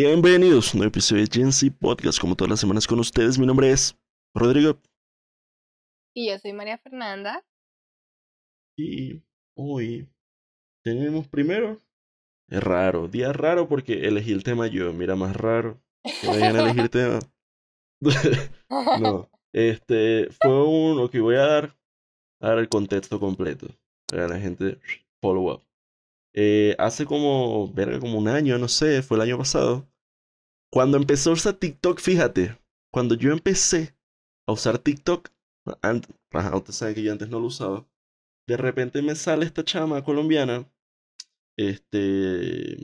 Bienvenidos a un nuevo episodio de Gen Z Podcast, como todas las semanas con ustedes. Mi nombre es Rodrigo Y yo soy María Fernanda. y hoy tenemos primero, es raro, día raro porque elegí el tema yo, mira más raro que vayan a elegir tema. no, este fue uno que voy a dar, a dar el contexto completo para la gente follow up. Eh, hace como, verga, como un año, no sé, fue el año pasado. Cuando empezó a usar TikTok, fíjate, cuando yo empecé a usar TikTok, antes, ajá, ustedes saben que yo antes no lo usaba, de repente me sale esta chama colombiana, este,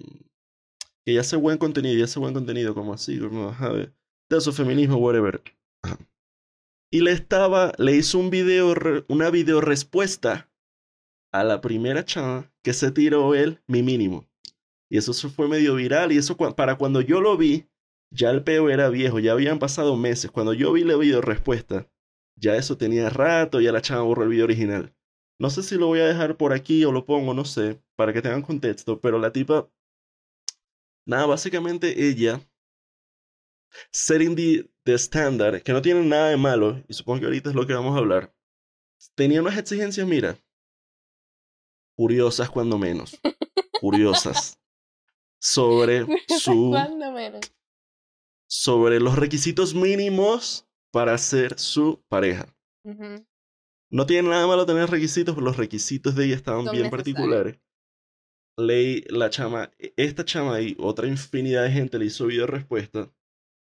que ya hace buen contenido, ya hace buen contenido, como así, como, ajá, de, su feminismo, whatever. Ajá. Y le estaba, le hizo un video, una video respuesta a la primera chava que se tiró él, mi mínimo. Y eso fue medio viral y eso cua- para cuando yo lo vi, ya el peo era viejo, ya habían pasado meses. Cuando yo vi la video respuesta, ya eso tenía rato, ya la chava borró el video original. No sé si lo voy a dejar por aquí o lo pongo, no sé, para que tengan contexto, pero la tipa, nada, básicamente ella, setting the, the standard, que no tiene nada de malo, y supongo que ahorita es lo que vamos a hablar, tenía unas exigencias, mira, curiosas cuando menos, curiosas, sobre su ¿Cuándo menos? Sobre los requisitos mínimos para ser su pareja. No tiene nada malo tener requisitos, pero los requisitos de ella estaban Son bien necesarios. particulares. Leí la chama, esta chama y otra infinidad de gente le hizo video respuesta.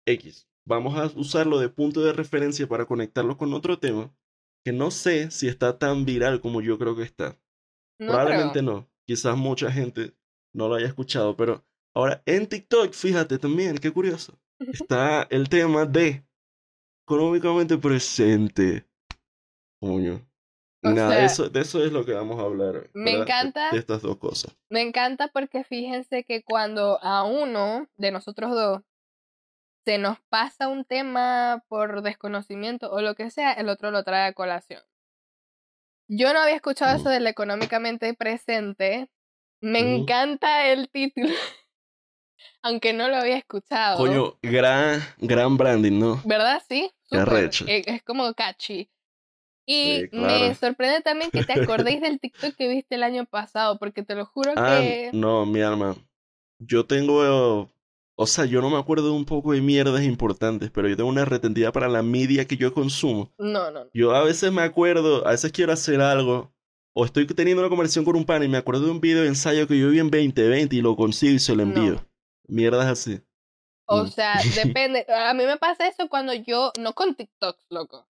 X. Vamos a usarlo de punto de referencia para conectarlo con otro tema que no sé si está tan viral como yo creo que está. No Probablemente no. Quizás mucha gente no lo haya escuchado, pero ahora en TikTok, fíjate también, qué curioso. Está el tema de económicamente presente. Coño. O Nada, sea, eso, de eso es lo que vamos a hablar. Me ¿verdad? encanta. De estas dos cosas. Me encanta porque fíjense que cuando a uno de nosotros dos se nos pasa un tema por desconocimiento o lo que sea, el otro lo trae a colación. Yo no había escuchado Mm. eso del económicamente presente. Me encanta el título, aunque no lo había escuchado. Coño, gran, gran branding, ¿no? ¿Verdad? Sí. Qué. Eh, Es como catchy. Y Sí, me sorprende también que te acordéis del TikTok que viste el año pasado, porque te lo juro Ah, que... no, mi alma. Yo tengo. O sea, yo no me acuerdo de un poco de mierdas importantes, pero yo tengo una retentiva para la media que yo consumo. No, no, no. Yo a veces me acuerdo, a veces quiero hacer algo, o estoy teniendo una conversación con un pan y me acuerdo de un video de ensayo que yo vi en 2020 y lo consigo y se lo envío. No. Mierdas así. O Mm. sea, depende. A mí me pasa eso cuando yo, no con TikToks, loco.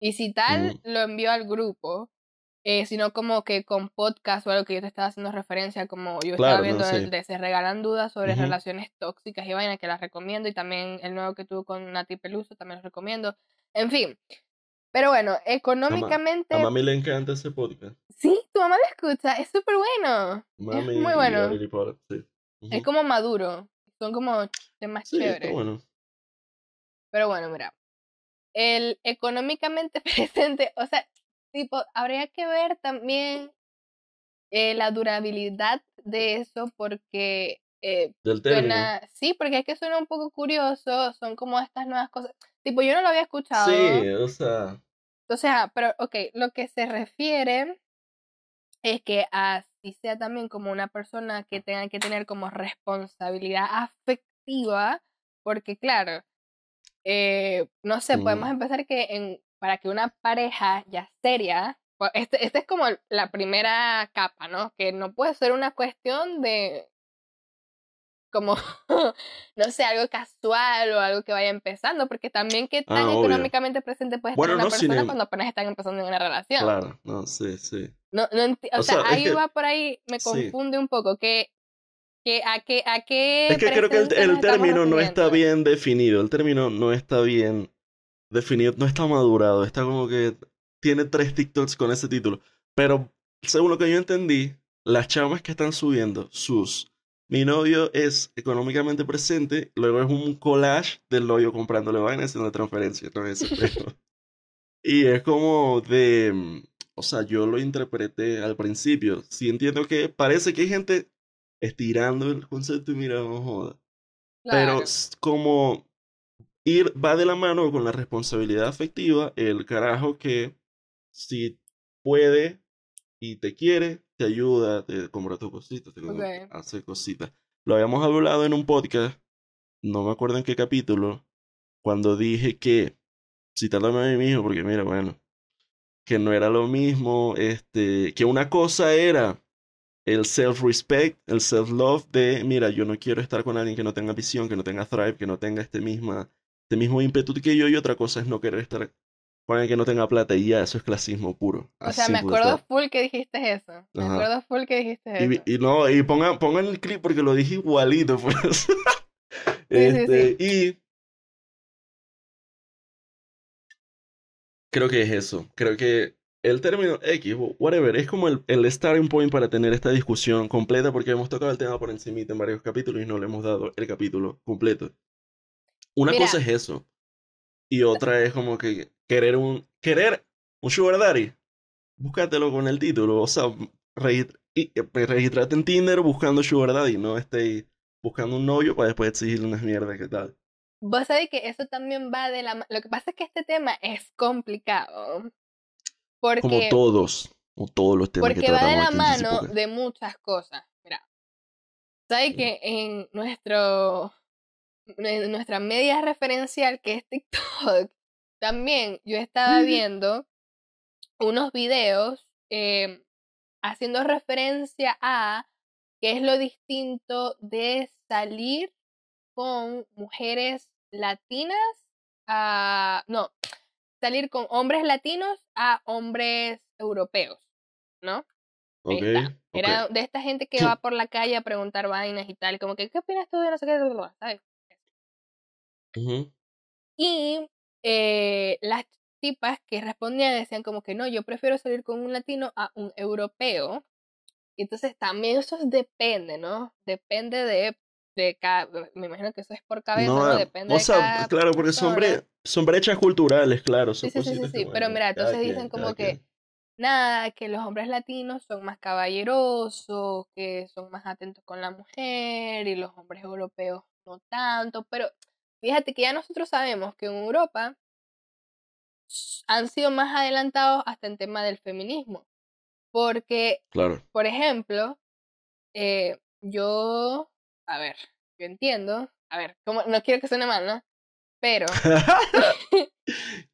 Y si tal, Mm. lo envío al grupo, eh, sino como que con podcast o algo que yo te estaba haciendo referencia, como yo Claro, estaba no, viendo sí. el de Se Regalan Dudas sobre relaciones tóxicas y vainas que las recomiendo, y también el nuevo que tuve con Nati Peluso también los recomiendo. En fin. Pero bueno, económicamente, A mami le encanta ese podcast. sí, tu mamá lo escucha, es súper bueno. Mami muy y bueno. Lily Es como maduro, son como temas Sí, chéveres. bueno. Pero bueno, mira. El económicamente presente, o sea, tipo, habría que ver también eh, la durabilidad de eso porque eh, Del suena, sí, porque es que suena un poco curioso, son como estas nuevas cosas. Tipo, yo no lo había escuchado. Sí, o sea. O sea, pero, ok, lo que se refiere es que así sea también como una persona que tenga que tener como responsabilidad afectiva, porque claro, eh, no sé, podemos empezar que en, para que una pareja ya seria, pues, este, este es como la primera capa, ¿no? Que no puede ser una cuestión de como, no sé, algo casual o algo que vaya empezando, porque también qué tan Ah, económicamente presente puede Bueno, estar una no, persona cuando apenas están empezando en una relación. Claro, no, sí, sí. No, no o, O sea, ahí que- va por ahí, me sí. confunde un poco, que, que a qué, a qué Es que creo que el, el término no está bien definido. El término no está bien definido, no está madurado. Está como que tiene tres TikToks con ese título. Pero según lo que yo entendí, las chamas que están subiendo sus mi novio es económicamente presente, luego es un collage del novio comprándole vainas en la transferencia, no es. Y es como de, mm, o sea, yo lo interpreté al principio. Sí entiendo que parece que hay gente estirando el concepto y mira, no joda. Pero Claro. s- como ir va de la mano con la responsabilidad afectiva, el carajo que si puede y te quiere, te ayuda, te compra tus cositas, te Ok. hace cositas. Lo habíamos hablado en un podcast, no me acuerdo en qué capítulo, cuando dije que, citándome a mí mismo, porque mira, bueno, que no era lo mismo, este, que una cosa era el self-respect, el self-love de, mira, yo no quiero estar con alguien que no tenga visión, que no tenga thrive, que no tenga este, misma, este mismo ímpetu que yo, y otra cosa es no querer estar alguien que no tenga plata, y ya, eso es clasismo puro. O sea, me acuerdo full que dijiste eso. Me Ajá. acuerdo full que dijiste Y, eso. vi- y no, y pongan, pongan el clip porque lo dije igualito, pues. sí, este, y creo que es eso. Creo que el término X, whatever, es como el, el starting point para tener esta discusión completa porque hemos tocado el tema por encimita en varios capítulos y no le hemos dado el capítulo completo. Una Mira. cosa es eso. Y otra es como que querer un querer un sugar daddy. Búscatelo con el título, o sea, regist- y- eh, registrate en Tinder buscando sugar daddy, no estés buscando un novio para después exigirle unas mierdas que tal. Vos sabés que eso también va de la Lo que pasa es que este tema es complicado. Porque, Como todos, o todos los temas que porque va de la mano de muchas cosas. Mira, sabes que en nuestro en nuestra media referencial que es TikTok, también yo estaba viendo unos videos eh, haciendo referencia a qué es lo distinto de salir con mujeres latinas a no salir con hombres latinos a hombres europeos, ¿no? Ahí Ok, está. ok. Era de esta gente que va por la calle a preguntar vainas y tal, como que, ¿qué opinas tú de no sé qué? ¿Sabes? Y eh, las tipas que respondían decían como que no, yo prefiero salir con un latino a un europeo. Y entonces también eso es- depende, ¿no? Depende de, de cada, me imagino que eso es por cabeza, ¿no? No, Depende o de sea, cada claro, porque son, bre- son brechas culturales, claro. Son Sí, sí, sí, sí, pero mira, entonces dicen quien, como cada que quien. nada, que los hombres latinos son más caballerosos, que son más atentos con la mujer y los hombres europeos no tanto, pero fíjate que ya nosotros sabemos que en Europa han sido más adelantados hasta en tema del feminismo, porque, Claro. por ejemplo, eh, yo, a ver, yo entiendo, a ver, como, no quiero que suene mal, ¿no? Pero,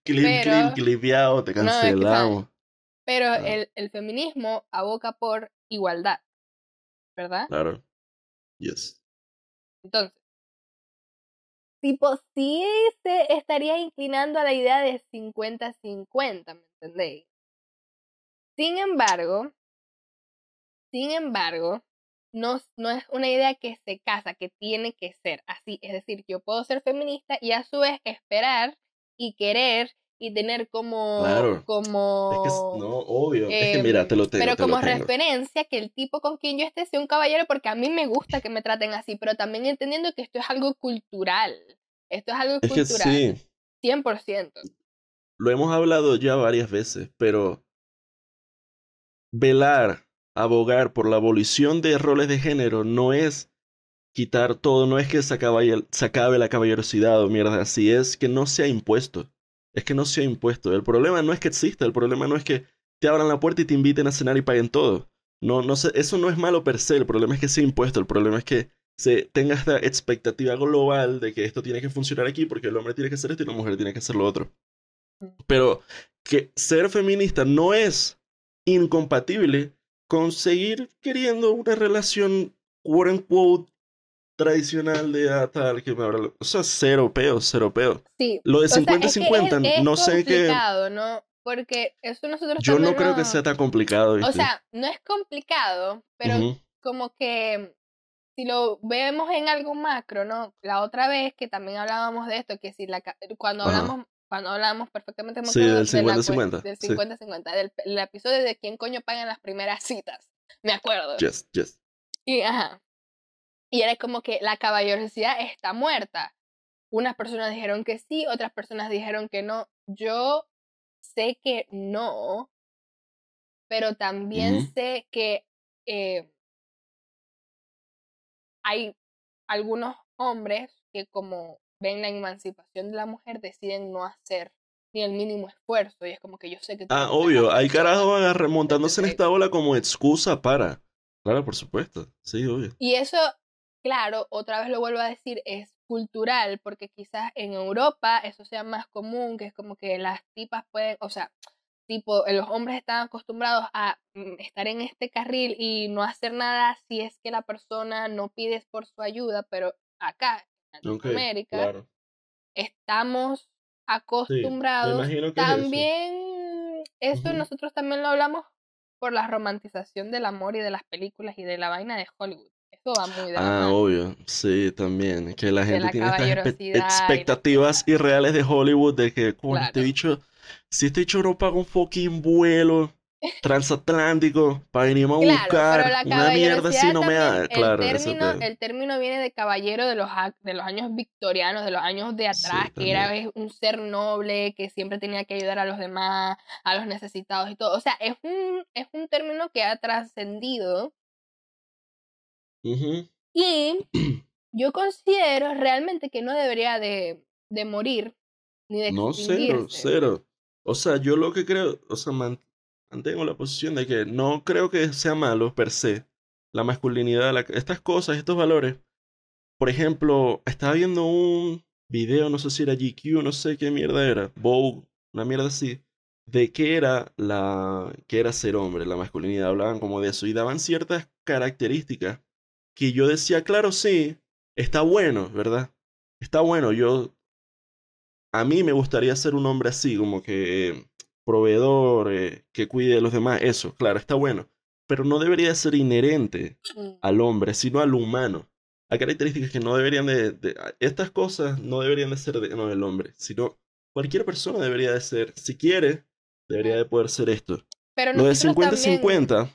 clip, Pero- clip, clipeado, te cancelamos. pero Ah. el, el feminismo aboca por igualdad, ¿verdad? Claro. Yes. Entonces, tipo, sí se estaría inclinando a la idea de 50-50, ¿me entendéis? Sin embargo, sin embargo, no, no es una idea que se casa, que tiene que ser así. Es decir, yo puedo ser feminista y a su vez esperar y querer y tener como... Claro. como Es que, no, obvio. es que mira, em, te lo tengo. pero te como tengo. referencia que el tipo con quien yo esté sea un caballero porque a mí me gusta que me traten así, pero también entendiendo que esto es algo cultural. Esto es algo Es que cultural. sí, 100%. lo hemos hablado ya varias veces, pero velar, abogar por la abolición de roles de género no es quitar todo, no es que se acabe, se acabe la caballerosidad o mierda así, es que no sea impuesto. Es que no sea impuesto. El problema no es que exista, el problema no es que te abran la puerta y te inviten a cenar y paguen todo. No, no eso no es malo per se, el problema es que sea impuesto, el problema es que se tenga esta expectativa global de que esto tiene que funcionar aquí porque el hombre tiene que hacer esto y la mujer tiene que hacer lo otro. Pero que ser feminista no es incompatible con seguir queriendo una relación quote unquote tradicional de ah, tal que me abra- O sea, cero peo, cero peo. Sí. Lo de O sea, 50-50, es que es- es no sé qué. ¿no? Porque eso nosotros Yo no creo que sea tan complicado. O sea, no es complicado, pero como que si lo vemos en algo macro, ¿no? La otra vez que también hablábamos de esto, que si la cuando Ajá. hablamos cuando hablamos perfectamente me Sí, del de la cue- 50-50, del sí. 50-50, del el episodio de quién coño paga en las primeras citas. Me acuerdo. Yes, yes. Y ajá. Y era como que la caballerosidad está muerta. Unas personas dijeron que sí, otras personas dijeron que no. Yo sé que no, pero también sé que eh, hay algunos hombres que como ven la emancipación de la mujer deciden no hacer ni el mínimo esfuerzo y es como que yo sé que... Ah, obvio, hay carajos remontándose en esta ola como excusa para... Claro, por supuesto, sí, obvio. Y eso, claro, otra vez lo vuelvo a decir, es cultural, porque quizás en Europa eso sea más común, que es como que las tipas pueden, o sea, tipo, los hombres están acostumbrados a mm, estar en este carril y no hacer nada si es que la persona no pide por su ayuda, pero acá, en Latinoamérica, estamos acostumbrados. también, eso, nosotros también lo hablamos por la romantización del amor y de las películas y de la vaina de Hollywood. Va muy de Ah, obvio, sí, también. Que la gente tiene estas expectativas irreales de Hollywood de que, con este bicho, si este bicho no paga un fucking vuelo transatlántico para venirme a buscar una mierda así no me da claro el término, el término viene de caballero de los de los años victorianos de los años de atrás que era un ser noble que siempre tenía que ayudar a los demás a los necesitados y todo. O sea es un es un término que ha trascendido y yo considero realmente que no debería de, de morir ni de no cero cero. O sea yo lo que creo o sea mantengo la posición de que no creo que sea malo per se la masculinidad, estas cosas, estos valores. Por ejemplo, estaba viendo un video, no sé si era GQ, no sé qué mierda era, Vogue, una mierda así, de qué era la qué era ser hombre, la masculinidad, hablaban como de eso y daban ciertas características que yo decía, claro, sí, está bueno, ¿verdad? Está bueno, yo a mí me gustaría ser un hombre así, como que proveedor, eh, que cuide a los demás, eso, claro, está bueno. Pero no debería ser inherente mm. al hombre, sino al humano. Hay características que no deberían de, Estas cosas no deberían de ser de, no, del hombre, sino cualquier persona debería de ser, si quiere, debería de poder ser esto. Pero lo de 50-50,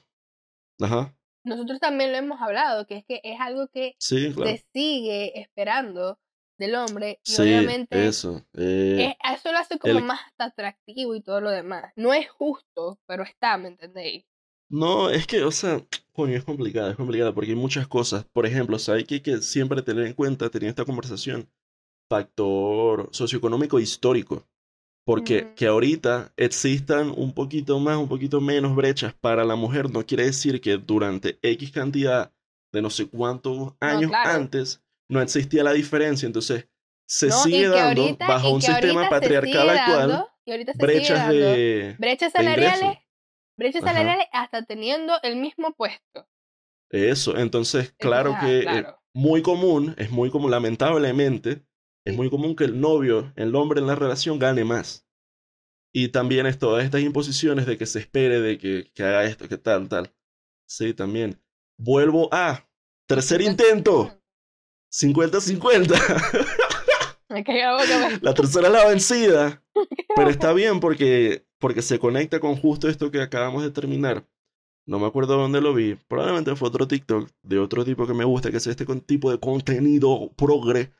ajá. Nosotros también lo hemos hablado, que es que es algo que se sigue esperando del hombre. Y sí, obviamente eso. Eh, eso lo hace como más atractivo y todo lo demás. No es justo, pero está, ¿me entendéis? No, es que, o sea, coño, es complicado, es complicado porque hay muchas cosas. Por ejemplo, hay que, que siempre tener en cuenta, teniendo esta conversación, factor socioeconómico histórico. Porque que ahorita existan un poquito más, un poquito menos brechas para la mujer no quiere decir que durante X cantidad de no sé cuántos años antes no existía la diferencia, entonces se sigue dando bajo un sistema patriarcal actual brechas de brechas salariales, brechas salariales hasta teniendo el mismo puesto. Eso, entonces claro que es muy común, es muy común, lamentablemente, es muy común que el novio, el hombre en la relación gane más. Y también es todas estas imposiciones de que se espere de que, que haga esto, que tal, tal. Sí, también. Vuelvo a tercer intento. 50-50. la tercera es la vencida. Pero está bien porque, porque se conecta con justo esto que acabamos de terminar. No me acuerdo dónde lo vi. Probablemente fue otro TikTok de otro tipo que me gusta, que es este tipo de contenido progre.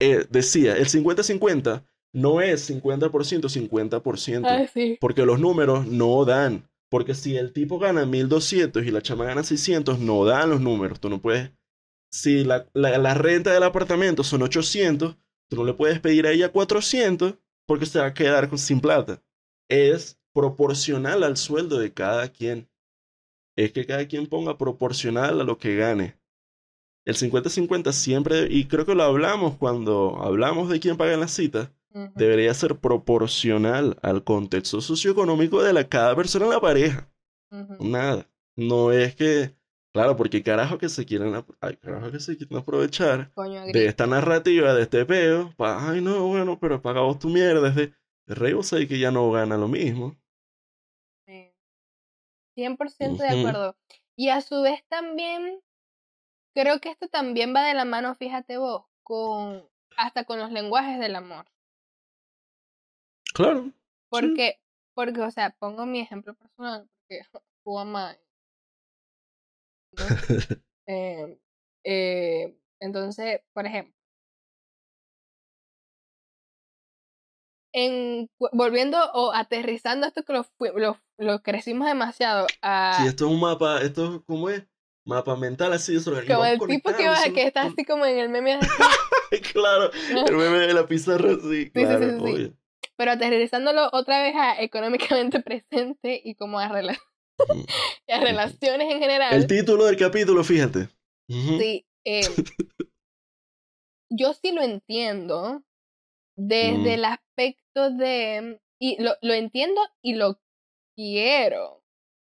Eh, decía, el 50-50 no es 50%, 50%. Porque los números no dan. Porque si el tipo gana 1200 y la chama gana 600, no dan los números. Tú no puedes si la, la, renta del apartamento son 800, tú no le puedes pedir a ella 400 porque se va a quedar sin plata. Es proporcional al sueldo de cada quien. Es que cada quien ponga proporcional a lo que gane. El 50-50 siempre, y creo que lo hablamos cuando hablamos de quién paga en la cita, debería ser proporcional al contexto socioeconómico de la, cada persona en la pareja. Nada. No es que Claro, porque carajo que se quieren, carajo que se quieren aprovechar de esta narrativa, de este peo, pa, ay no, bueno, pero pagamos tu mierda, desde el rey vos sabés que ya no gana lo mismo. Sí. 100% de acuerdo. Y a su vez también, creo que esto también va de la mano, fíjate vos, con hasta con los lenguajes del amor. Claro. Porque, porque, o sea, pongo mi ejemplo personal, porque mamá Em, eh, entonces, por ejemplo, en, volviendo o aterrizando esto que lo, lo, lo crecimos demasiado. A... Sí, esto es un mapa, esto ¿cómo es? Mapa mental así de Como el tipo que, va, que está así como en el meme. claro, el meme de la pizarra sí, claro, sí, sí, sí, Pero aterrizándolo otra vez a económicamente presente y como a, a relaciones en general. El título del capítulo, fíjate. Sí. Eh, yo sí lo entiendo desde el aspecto de... Y lo, lo entiendo y lo quiero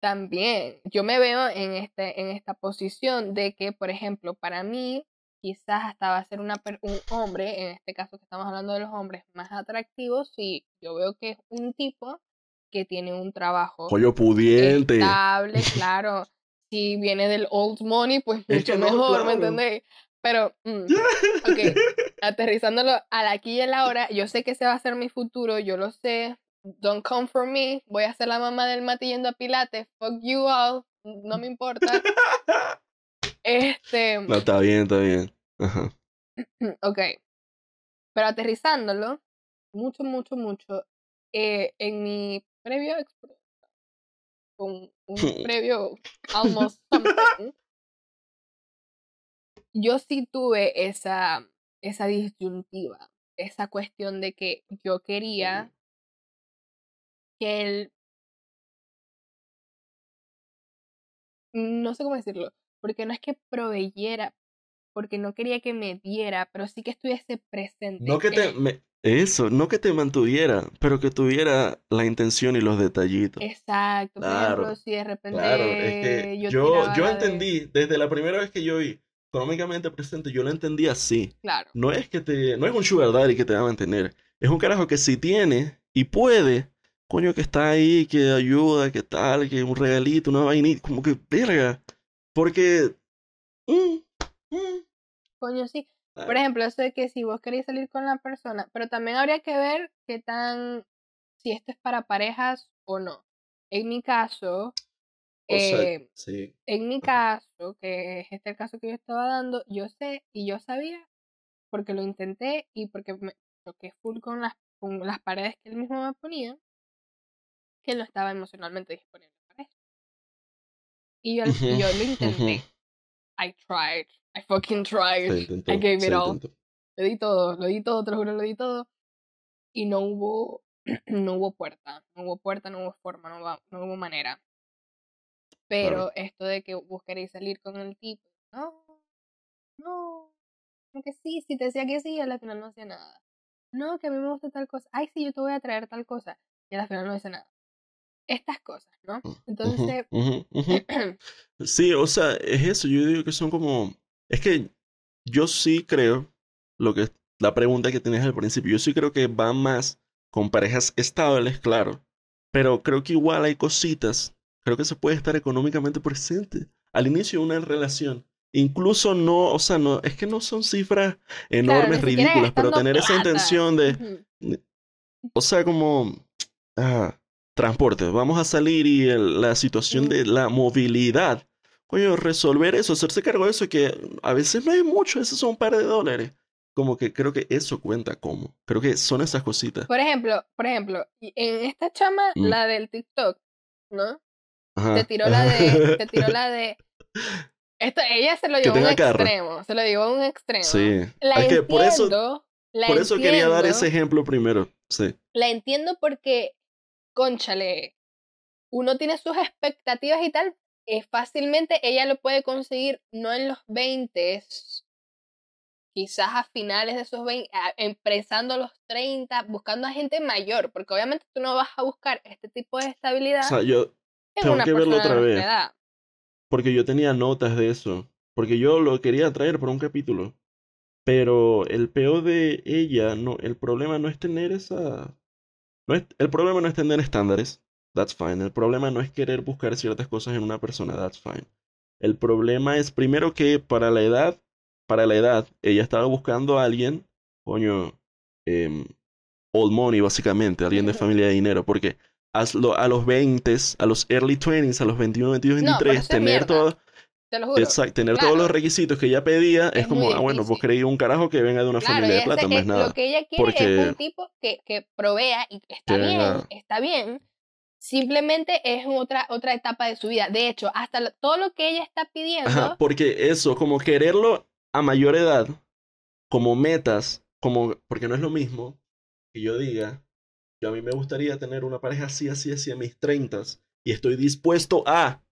también. Yo me veo en, este, en esta posición de que, por ejemplo, para mí, quizás hasta va a ser una, un hombre, en este caso que estamos hablando de los hombres, más atractivos si yo veo que es un tipo que tiene un trabajo Pollo pudiente. estable, claro. Si viene del old money, pues mucho mejor, ¿me entendéis? Pero, mm, ok, aterrizándolo al aquí y a la hora, yo sé que ese va a ser mi futuro, yo lo sé. Don't come for me. Voy a ser la mamá del Mati yendo a Pilates. Fuck you all. No me importa. este. No, está bien, está bien. Ajá. Ok. Pero aterrizándolo, mucho, mucho, mucho, eh, en mi previo con un previo almost something, yo sí tuve esa, esa disyuntiva, esa cuestión de que yo quería que él... No sé cómo decirlo, porque no es que proveyera, porque no quería que me diera, pero sí que estuviese presente. No que te... Eso, no que te mantuviera, pero que tuviera la intención y los detallitos. Exacto, claro, si de repente claro, es que yo, yo, entendí, desde la primera vez que yo vi económicamente presente, yo lo entendí así. Claro. No es que te, no es un sugar daddy que te va a mantener, es un carajo que si tiene y puede, coño que está ahí, que ayuda, que tal, que un regalito, una vainita, como que verga, porque... Mm, mm. Coño, sí. Por ejemplo, eso de que si vos queréis salir con la persona, pero también habría que ver qué tan, si esto es para parejas o no. En mi caso, eh, en mi caso, que es este el caso que yo estaba dando, yo sé y yo sabía porque lo intenté y porque me toqué full con las, con las paredes que él mismo me ponía, que no estaba emocionalmente disponible para eso. Y yo, yo lo intenté. I tried. I fucking tried. I gave it all. Lo di todo, lo di todo, te lo juro, lo di todo. Y no hubo, no hubo puerta, no hubo puerta, no hubo forma, no hubo, no hubo manera. Pero esto de que vos queréis salir con el tipo, no, no, aunque sí, si te decía que sí, al final no hacía nada. No, que a mí me gusta tal cosa. Ay, sí, yo te voy a traer tal cosa. Y al final no dice nada estas cosas, ¿no? Entonces... sí, o sea, es eso, yo digo que son como... Es que yo sí creo, lo que la pregunta que tenías al principio, yo sí creo que va más con parejas estables, claro, pero creo que igual hay cositas, creo que se puede estar económicamente presente al inicio de una relación. Incluso no, o sea, no, es que no son cifras enormes, ridículas, pero tener esa intención de, o sea, como, ah, transporte, vamos a salir y la situación de la movilidad. Coño, resolver eso, hacerse cargo de eso, que a veces no hay mucho, esos son un par de dólares. Como que creo que eso cuenta como. Creo que son esas cositas. Por ejemplo, por ejemplo, en esta chama, mm. la del TikTok, ¿no? Te tiró la de. Te tiró la de. Esto, ella se lo llevó a un extremo. Se lo llevó a un extremo. Sí. La es por eso, por eso quería dar ese ejemplo primero. Sí. La entiendo porque conchale, uno tiene sus expectativas y tal, es fácilmente ella lo puede conseguir no en los 20, quizás a finales de esos 20, empezando los 30, buscando a gente mayor, porque obviamente tú no vas a buscar este tipo de estabilidad. O sea, yo tengo que verlo otra vez. Porque yo tenía notas de eso, porque yo lo quería traer por un capítulo. Pero el peor de ella, no, el problema no es tener esa el problema no es tener estándares, that's fine. El problema no es querer buscar ciertas cosas en una persona, that's fine. El problema es primero que para la edad, para la edad, ella estaba buscando a alguien, coño, eh, old money básicamente, alguien de familia de dinero, porque a, a los 20, a los early 20s, a los 21, 22, 23, tener todo Exacto, tener todos los requisitos que ella pedía es, como, ah, bueno, vos queréis un carajo que venga de una familia de plata, más nada. Lo que ella quiere es un tipo que, que provea y está bien, está bien, simplemente es otra, otra etapa de su vida. De hecho, hasta todo lo que ella está pidiendo. Ajá, porque eso, como quererlo a mayor edad, como metas, como, porque no es lo mismo que yo diga, yo a mí me gustaría tener una pareja así, así, así a mis treintas, y estoy dispuesto a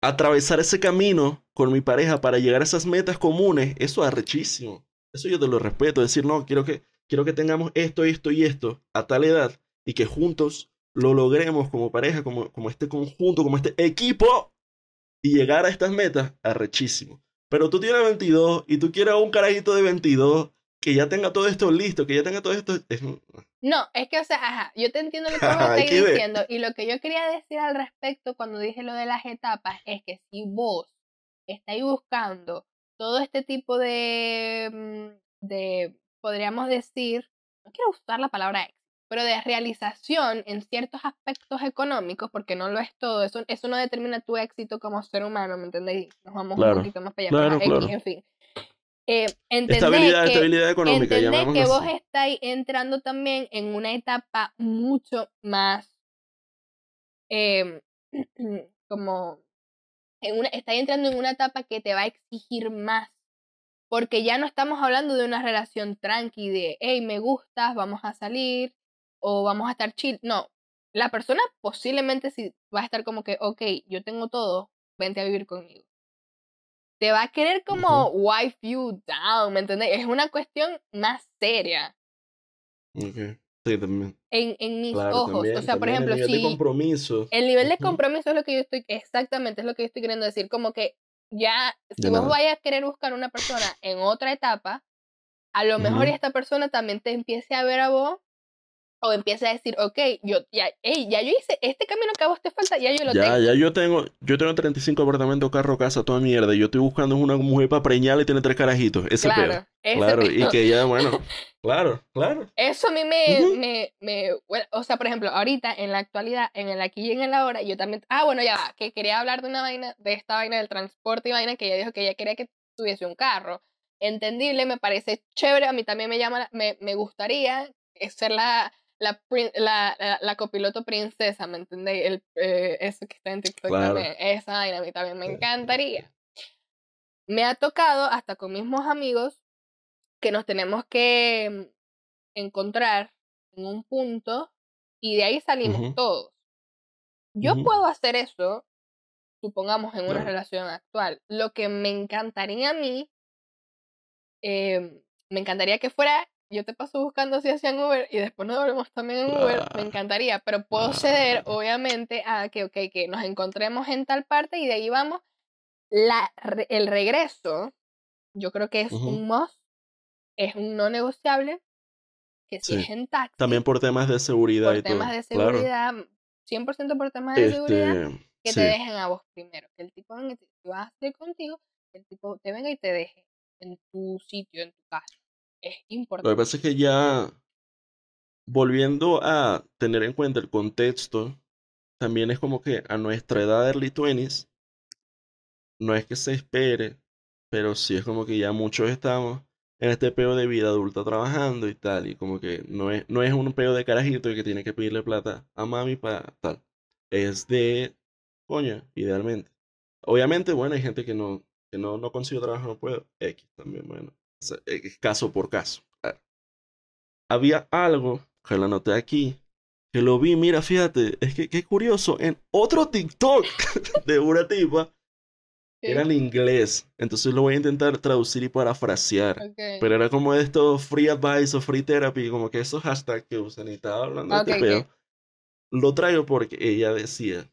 atravesar ese camino con mi pareja para llegar a esas metas comunes, eso es arrechísimo. Eso yo te lo respeto, decir, no, quiero que, quiero que tengamos esto, esto y esto a tal edad y que juntos lo logremos como pareja, como, como este conjunto, como este equipo y llegar a estas metas, arrechísimo. Pero tú tienes 22 y tú quieres un carajito de 22 que ya tenga todo esto listo, que ya tenga todo esto. No, es que, o sea, ajá, yo te entiendo lo que me estás diciendo. Y lo que yo quería decir al respecto cuando dije lo de las etapas es que si vos estáis buscando todo este tipo de, mm, de podríamos decir, no quiero usar la palabra pero de realización en ciertos aspectos económicos, porque no lo es todo, eso, eso no determina tu éxito como ser humano, ¿me entendéis? Nos vamos un poquito más para allá, claro, en fin. Eh, estabilidad, que, estabilidad económica. Que vos estáis entrando también en una etapa mucho más eh, como en una, estáis entrando en una etapa que te va a exigir más. Porque ya no estamos hablando de una relación tranqui de, hey, me gustas, vamos a salir o vamos a estar chill. No, la persona posiblemente sí va a estar como que, ok, yo tengo todo, vente a vivir conmigo te va a querer como wife you down, ¿me entiendes? Es una cuestión más seria. Okay. Sí, también. En, en mis ojos. o sea, por ejemplo, el nivel si. De compromiso. El nivel de compromiso es lo que yo estoy. Exactamente, es lo que yo estoy queriendo decir. Como que ya, si vos vayas a querer buscar una persona en otra etapa, a lo mejor esta persona también te empiece a ver a vos o empieza a decir, ok, yo ya, ya yo hice este camino que a vos te falta, ya yo lo tengo. Ya, ya yo tengo, yo tengo 35 apartamentos, carro, casa, toda mierda. Y yo estoy buscando una mujer para preñarle y tiene tres carajitos. Ese claro, claro, y que ya, bueno, claro, claro. Eso a mí me, me, me o sea, por ejemplo, ahorita, en la actualidad, en el aquí y en el ahora, yo también, ah, bueno, ya va, que quería hablar de una vaina, de esta vaina del transporte y vaina, que ella dijo que ella quería que tuviese un carro. Entendible, me parece chévere, a mí también me llama, me, me gustaría ser la la, la, la, copiloto princesa, ¿me entendéis? El, eh, eso que está en TikTok también. Esa vaina a mí también me encantaría. Me ha tocado, hasta con mismos amigos, que nos tenemos que mm, encontrar en un punto y de ahí salimos todos. Yo puedo hacer eso, supongamos, en una relación actual. Lo que me encantaría a mí, eh, me encantaría que fuera yo te paso buscando si hacían Uber y después nos volvemos también en Uber, me encantaría, pero puedo ceder, obviamente, a que, okay, que nos encontremos en tal parte y de ahí vamos. La, el regreso, yo creo que es un must, es un no negociable, que si es en taxi. También por temas de seguridad por temas de seguridad, 100% por temas de seguridad, este, que te dejen a vos primero. Que el tipo si vas a hacer contigo, que el tipo te venga y te deje en tu sitio, en tu casa es importante. Lo que pasa es que ya, volviendo a tener en cuenta el contexto, también es como que a nuestra edad de early 20 no es que se espere, pero sí es como que ya muchos estamos en este peo de vida adulta trabajando y tal, y como que no es, no es un peo de carajito que tiene que pedirle plata a mami para tal. Es de coño, idealmente. Obviamente, bueno, hay gente que no, que no, no consigue trabajo, no puedo. X también, bueno. Eh, caso por caso. Había algo que lo anoté aquí, que lo vi, mira, fíjate, es que qué curioso, en otro TikTok de una tipa, era en inglés, entonces lo voy a intentar traducir y parafrasear. Pero era como esto, free advice o free therapy, como que esos hashtags que usan y estaba hablando de este Lo traigo porque ella decía,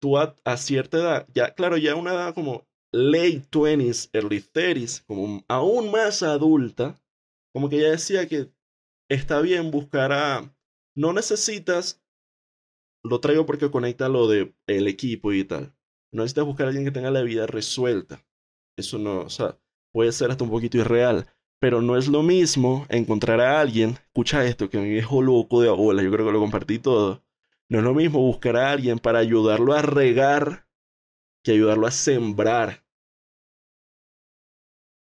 tú a, a, cierta edad, ya, claro, ya una edad como late 20s, early 30s, como aún más adulta, como que ella decía que está bien buscar a... No necesitas, lo traigo porque conecta lo de el equipo y tal. No necesitas buscar a alguien que tenga la vida resuelta. Eso no, o sea, puede ser hasta un poquito irreal. Pero no es lo mismo encontrar a alguien, escucha esto, que me viejo loco de abuela, yo creo que lo compartí todo. No es lo mismo buscar a alguien para ayudarlo a regar que ayudarlo a sembrar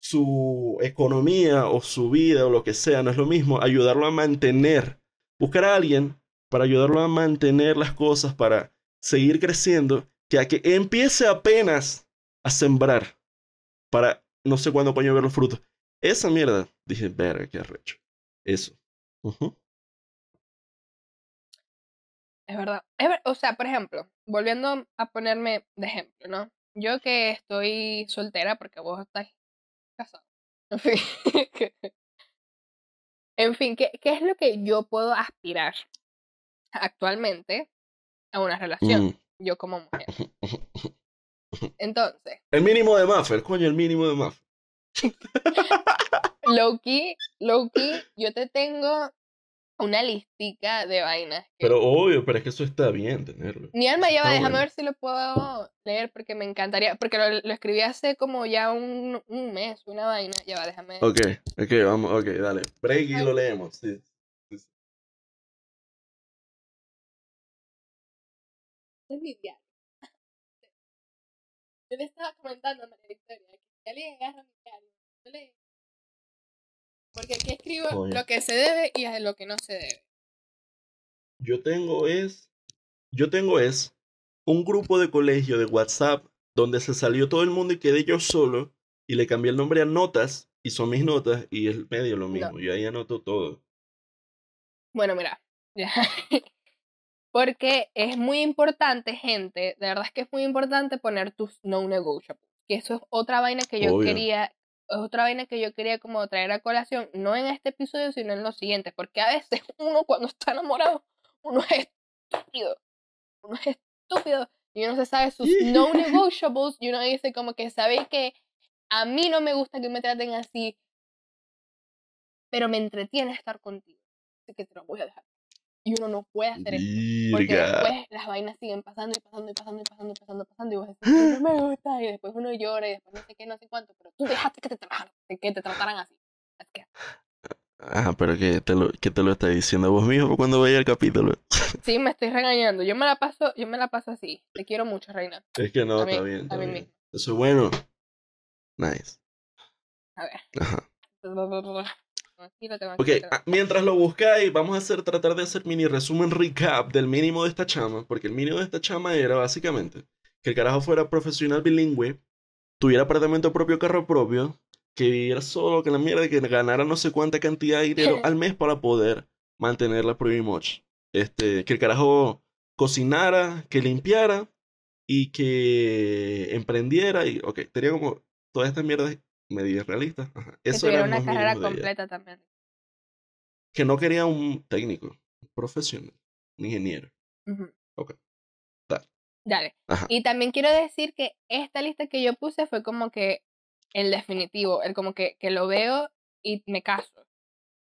su economía o su vida o lo que sea, no es lo mismo ayudarlo a mantener. Buscar a alguien para ayudarlo a mantener las cosas, para seguir creciendo, que a que empiece apenas a sembrar para no sé cuándo coño ver los frutos. Esa mierda, dije, verga, qué arrecho. Eso. Es verdad. O sea, por ejemplo, volviendo a ponerme de ejemplo, ¿no? Yo que estoy soltera porque vos estás casado. En fin. en fin, ¿qué, ¿qué es lo que yo puedo aspirar actualmente a una relación? Mm. Yo como mujer. Entonces. El mínimo de Maffer, coño, el mínimo de Maffer. Loki, Loki, yo te tengo una listica de vainas. Pero obvio, pero es que eso está bien tenerlo. Mi alma lleva, déjame ver si lo puedo leer porque me encantaría, porque lo, lo escribí hace como ya un, un, mes, una vaina, ya va, déjame. Ok, ok, vamos, ok, dale. Break y lo leemos, sí. Es mi diario. Yo le estaba comentando a María Victoria que si alguien agarra mi diario, yo le porque aquí escribo lo que se debe y lo que no se debe. Yo tengo es. Yo tengo es un grupo de colegio de WhatsApp donde se salió todo el mundo y quedé yo solo y le cambié el nombre a notas y son mis notas y el medio lo mismo. Yo ahí anoto todo. Bueno, mira. Porque es muy importante, gente, de verdad es que es muy importante poner tus no negotiables. Que eso es otra vaina que yo quería es otra vaina que yo quería como traer a colación, no en este episodio, sino en los siguientes, porque a veces uno cuando está enamorado, uno es estúpido, uno es estúpido, y uno se sabe sus no negotiables, y uno dice como que sabéis que a mí no me gusta que me traten así, pero me entretiene estar contigo, así que te lo voy a dejar y uno no puede hacer eso. Porque después las vainas siguen pasando y pasando y pasando y pasando y pasando, y pasando y vos decís, no me gusta, y después uno llora y después no sé qué, no sé cuánto, pero tú dejaste que te trataran, que te trataran así. que... Ah, pero que te lo, que te lo estás diciendo vos mismo cuando veía el capítulo. Sí, me estoy regañando. Yo me la paso, yo me la paso así. Te quiero mucho, Reina. Es que no, está bien. Está bien. Eso es bueno. Nice. A ver. Ajá. Ok, ah, mientras lo buscáis, vamos a hacer, tratar de hacer mini resumen recap del mínimo de esta chama, porque el mínimo de esta chama era básicamente que el carajo fuera profesional bilingüe, tuviera apartamento propio, carro propio, que viviera solo, que la mierda, que ganara no sé cuánta cantidad de dinero al mes para poder mantenerla pretty much. Este, que el carajo cocinara, que limpiara y que emprendiera y, ok, tenía como todas estas mierdas medio realista. Eso que era una carrera completa también. Que no quería un técnico, un profesional, un ingeniero. Ok. Dale. Dale. Y también quiero decir que esta lista que yo puse fue como que el definitivo, el como que, que lo veo y me caso.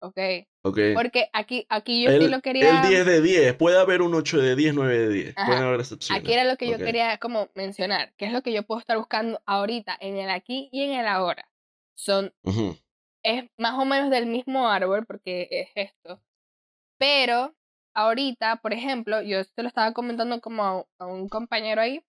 ¿Ok? Ok. Porque aquí, aquí yo sí lo quería... El 10 de 10, puede haber un 8 de 10, 9 de 10. Pueden haber excepciones. Aquí era lo que yo quería como mencionar, que es lo que yo puedo estar buscando ahorita, en el aquí y en el ahora son, es más o menos del mismo árbol, porque es esto. Pero ahorita, por ejemplo, yo te lo estaba comentando como a, un compañero ahí,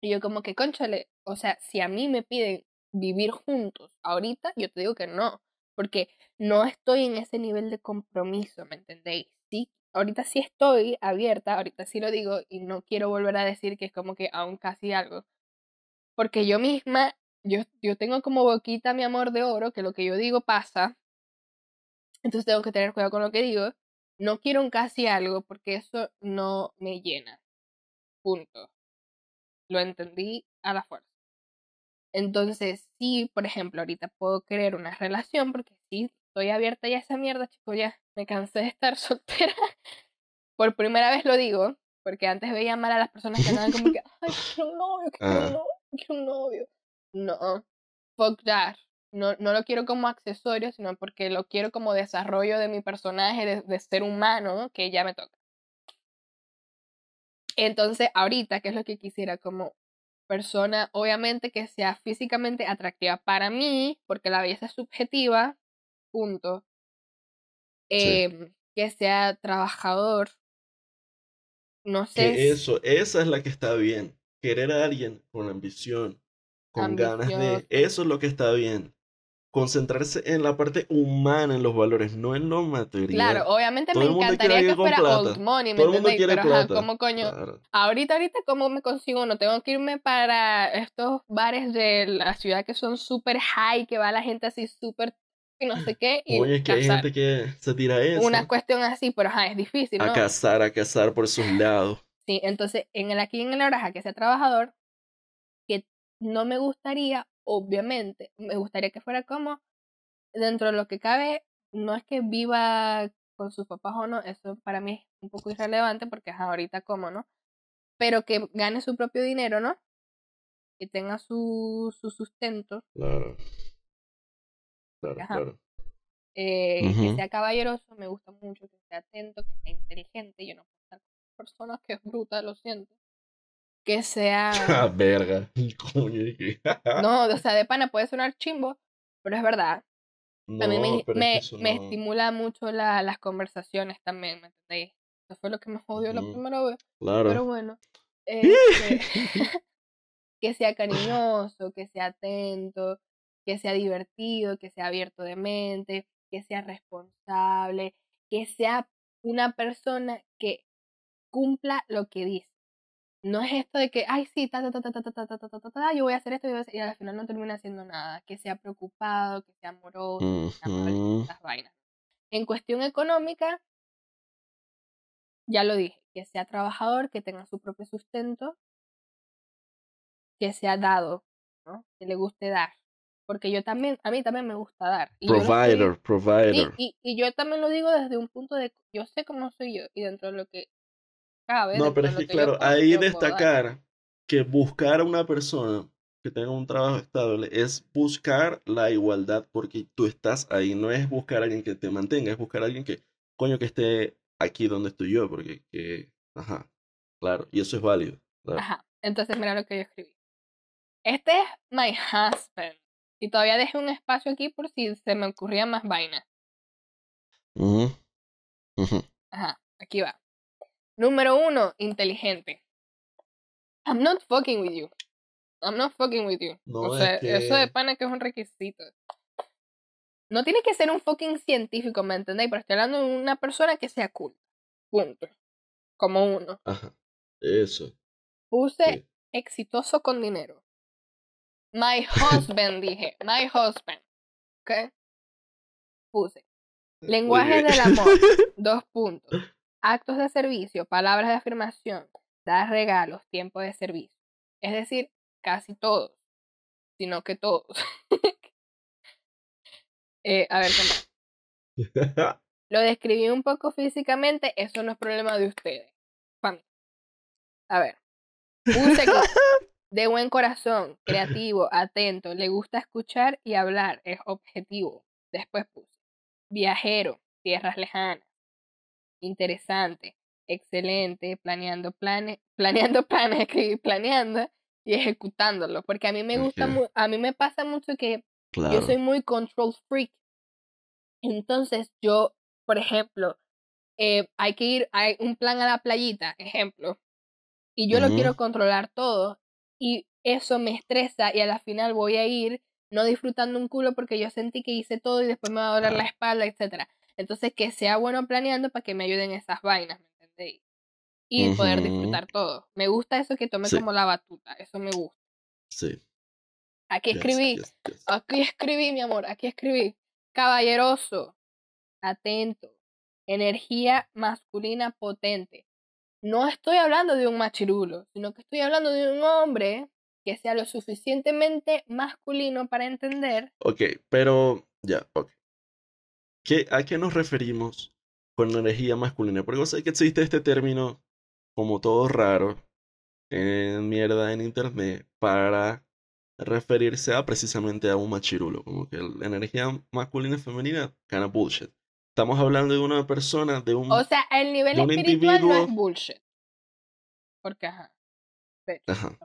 y yo como que, conchale, o sea, si a mí me piden vivir juntos ahorita, yo te digo que no, porque no estoy en ese nivel de compromiso, ¿me entendéis? Sí, ahorita sí estoy abierta, ahorita sí lo digo y no quiero volver a decir que es como que aún casi algo, porque yo misma yo, yo tengo como boquita mi amor de oro, que lo que yo digo pasa. Entonces tengo que tener cuidado con lo que digo. No quiero un casi algo porque eso no me llena. Punto. Lo entendí a la fuerza. Entonces, sí, por ejemplo, ahorita puedo querer una relación porque sí, estoy abierta ya a esa mierda, chico, ya me cansé de estar soltera. Por primera vez lo digo, porque antes veía mal a las personas que andaban como que, ay, quiero un novio, quiero un novio, quiero un novio no, fuck that. No, no lo quiero como accesorio, sino porque lo quiero como desarrollo de mi personaje, de, de ser humano, que ya me toca. Entonces, ahorita, ¿qué es lo que quisiera? Como persona, obviamente, que sea físicamente atractiva para mí, porque la belleza es subjetiva, punto. Em, que sea trabajador. No sé. Que eso, esa es la que está bien. Querer a alguien con ambición, con ganas de... Eso es lo que está bien. concentrarse en la parte humana, en los valores, no en lo material. Claro, obviamente Todo me encantaría que fuera plata. old money, ¿me Todo el mundo entendéis? quiere Pero ajá, plata. ¿cómo coño? Claro. Ahorita, ahorita, ¿cómo me consigo uno? Tengo que irme para estos bares de la ciudad que son súper high, que va la gente así súper y no sé qué, y Oye, es que hay gente que se tira eso. Una cuestión así, pero ajá, es difícil, A ¿no? cazar, a cazar por sus lados. Sí, entonces, en el aquí en el Oraja, que sea trabajador, no me gustaría, obviamente, me gustaría que fuera como, dentro de lo que cabe, no es que viva con sus papás o no, eso para mí es un poco irrelevante porque es ahorita como, ¿no? Pero que gane su propio dinero, ¿no? Que tenga su, su sustento, Claro. Claro, Ajá. claro. eh, que sea caballeroso, me gusta mucho, que sea atento, que sea inteligente, yo no puedo estar con personas que es bruta, lo siento. Que sea... Ah, verga. No, o sea, de pana puede sonar chimbo, pero es verdad. a mí me, No, pero es me, que me no- estimula mucho la, las conversaciones también, ¿me entendéis? Eso fue lo que me jodió la Ujú. primera vez. Claro. Pero bueno, este, que sea cariñoso, que sea atento, que sea divertido, que sea abierto de mente, que sea responsable, que sea una persona que cumpla lo que dice. No es esto de que, ay, sí, ta, ta, ta, ta, ta, ta, ta, ta, ta, ta, yo voy a hacer esto y, voy a hacer- y al final no termina haciendo nada. Que sea preocupado, que sea amoroso, que sea amable, esas vainas. En cuestión económica, ya lo dije, que sea trabajador, que tenga su propio sustento, que sea dado, ¿no? Que le guste dar. Porque yo también, a mí también me gusta dar. Y yo Provider, Sí, provider. y, y yo también lo digo desde un punto de, yo sé cómo soy yo y dentro de lo que No, pero es que, claro, ahí dar. destacar que buscar a una persona que tenga un trabajo estable es buscar la igualdad porque tú estás ahí, no es buscar a alguien que te mantenga, es buscar a alguien que, coño, que esté aquí donde estoy yo, porque, que, ajá, claro, y eso es válido. claro. Ajá. Entonces, mira lo que yo escribí. Este es my husband. Y todavía dejé un espacio aquí por si se me ocurría más ujú. Ajá, aquí va. Número uno, inteligente. I'm not fucking with you. I'm not fucking with you. No, o es sea, eso de pana que es un requisito. No tiene que ser un fucking científico, ¿me entendéis? Pero estoy hablando de una persona que sea cool. Punto. Como uno. Ajá, eso. Puse sí. exitoso con dinero. My husband, dije. My husband. ¿Ok? Puse. Lenguaje del amor. Dos puntos. Actos de servicio, palabras de afirmación, dar regalos, tiempo de servicio. Es decir, casi todos. Sino que todos. Eh, a ver, ¿qué más? Lo describí un poco físicamente, eso no es problema de ustedes. Mí. A ver. Que de buen corazón, creativo, atento, le gusta escuchar y hablar, es objetivo. Después puse viajero, tierras lejanas, interesante, excelente, planeando planes, planeando planes, escribí planeando y ejecutándolos, porque a mí me gusta, Ok. mu- a mí me pasa mucho que Claro. yo soy muy control freak. Entonces, yo, por ejemplo, eh, hay que ir, hay un plan a la playita, ejemplo, y yo lo quiero controlar todo, y eso me estresa, y a la final voy a ir no disfrutando un culo porque yo sentí que hice todo y después me va a doler la espalda, etcétera. Entonces, que sea bueno planeando para que me ayuden esas vainas, ¿me entendéis? Y poder disfrutar todo. Me gusta eso que tome Sí. como la batuta, eso me gusta. Sí. Aquí escribí, yes, yes. Aquí escribí, mi amor, aquí escribí. Caballeroso, atento, energía masculina potente. No estoy hablando de un machirulo, sino que estoy hablando de un hombre que sea lo suficientemente masculino para entender. Ok, pero ya, ok. ¿Qué, ¿A qué nos referimos con energía masculina? Porque sé que existe este término como todo raro en mierda en internet para referirse a precisamente a un machirulo, como que la energía masculina y femenina, kind of bullshit. Estamos hablando de una persona, de un... O sea, el nivel espiritual no es bullshit. Porque, ajá. Pero, Ajá.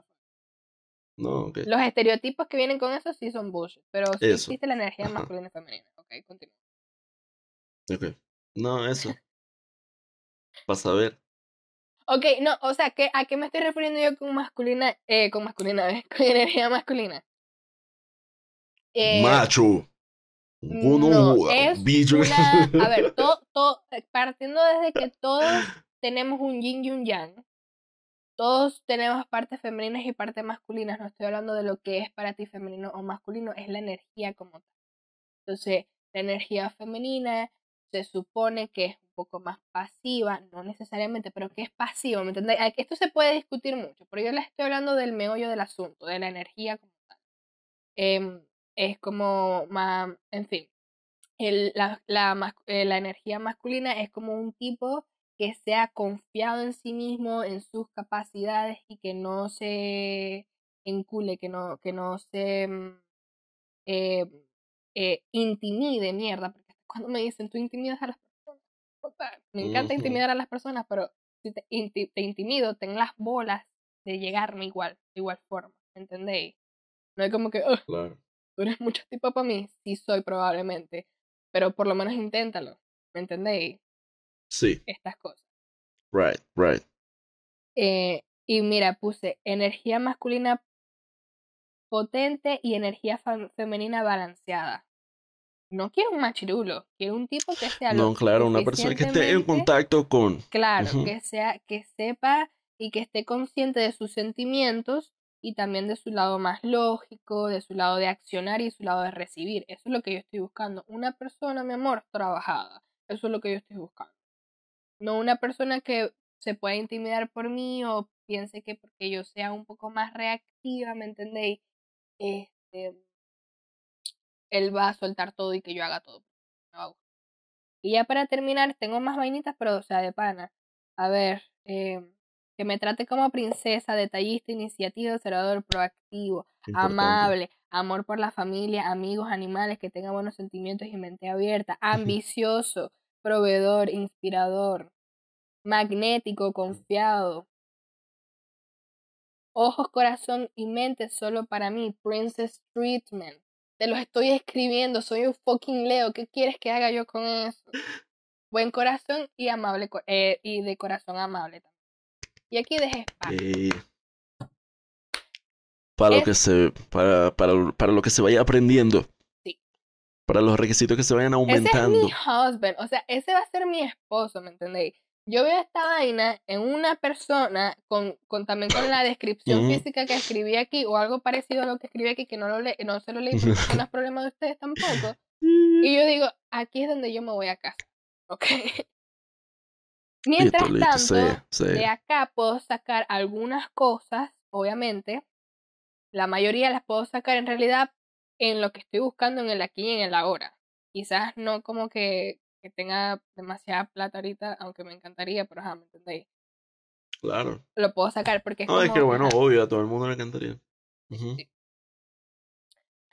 No, ok. Los estereotipos que vienen con eso sí son bullshit. Pero sí Eso, existe la energía masculina y femenina. Ok, continúa. Ok. No, eso. Para saber. Ok, no, o sea, ¿qué, ¿a qué me estoy refiriendo yo con masculina? Eh, con masculina, ¿ves? Con energía masculina. Eh, Macho. No, es una, a ver, todo, todo, partiendo desde que todos tenemos un yin y un yang, todos tenemos partes femeninas y partes masculinas, no estoy hablando de lo que es para ti femenino o masculino, es la energía como tal. Entonces, la energía femenina se supone que es un poco más pasiva, no necesariamente, pero que es pasiva, ¿me entendéis? Esto se puede discutir mucho, pero yo les estoy hablando del meollo del asunto, de la energía como tal. Em, es como más, en fin, el, la, la, eh, la energía masculina es como un tipo que sea confiado en sí mismo, en sus capacidades y que no se encule, que no, que no se mm, eh, eh, intimide, mierda, cuando me dicen tú intimidas a las personas, me encanta intimidar a las personas, pero si te, te, intimido, ten las bolas de llegarme igual, de igual forma, ¿entendéis? No es como que, claro. tú eres mucho tipo para mí, sí soy probablemente, pero por lo menos inténtalo, ¿me entendéis? Sí. Estas cosas. Right, right. Eh, y mira, puse energía masculina potente y energía femenina balanceada. No quiero un machirulo, quiero un tipo que sea No, claro, una persona que esté en contacto con. Claro, que sea, que sepa y que esté consciente de sus sentimientos y también de su lado más lógico, de su lado de accionar y su lado de recibir. Eso es lo que yo estoy buscando. Una persona, mi amor, trabajada. Eso es lo que yo estoy buscando. No una persona que se pueda intimidar por mí o piense que porque yo sea un poco más reactiva, ¿me entendéis? Este, él va a soltar todo y que yo haga todo. Y ya para terminar, tengo más vainitas, pero o sea, de pana. A ver, eh, que me trate como princesa, detallista, iniciativa, observador, proactivo, amable, amor por la familia, amigos, animales, que tenga buenos sentimientos y mente abierta, ambicioso, proveedor, inspirador, magnético, confiado. Ojos, corazón y mente solo para mí, Princess Treatment. Te los estoy escribiendo, soy un fucking Leo. ¿Qué quieres que haga yo con eso? Buen corazón y amable eh, y de corazón amable también. Y aquí dejé espacio. para lo que se para, para, para lo que se vaya aprendiendo. Sí. Para los requisitos que se vayan aumentando. Ese es mi husband, o sea, ese va a ser mi esposo, ¿me entendéis? Yo veo esta vaina en una persona con, con también con la descripción física que escribí aquí o algo parecido a lo que escribí aquí que no, lo le, no se lo leí porque no es problema de ustedes tampoco. Y yo digo, aquí es donde yo me voy a casa. ¿Ok? Mientras tanto, de acá puedo sacar algunas cosas, obviamente. La mayoría las puedo sacar en realidad en lo que estoy buscando en el aquí y en el ahora. Quizás no como que que tenga demasiada plata ahorita, aunque me encantaría, pero ajá, ¿me entendéis? Claro. Lo puedo sacar porque es No, es que bueno, obvio, a todo el mundo le encantaría.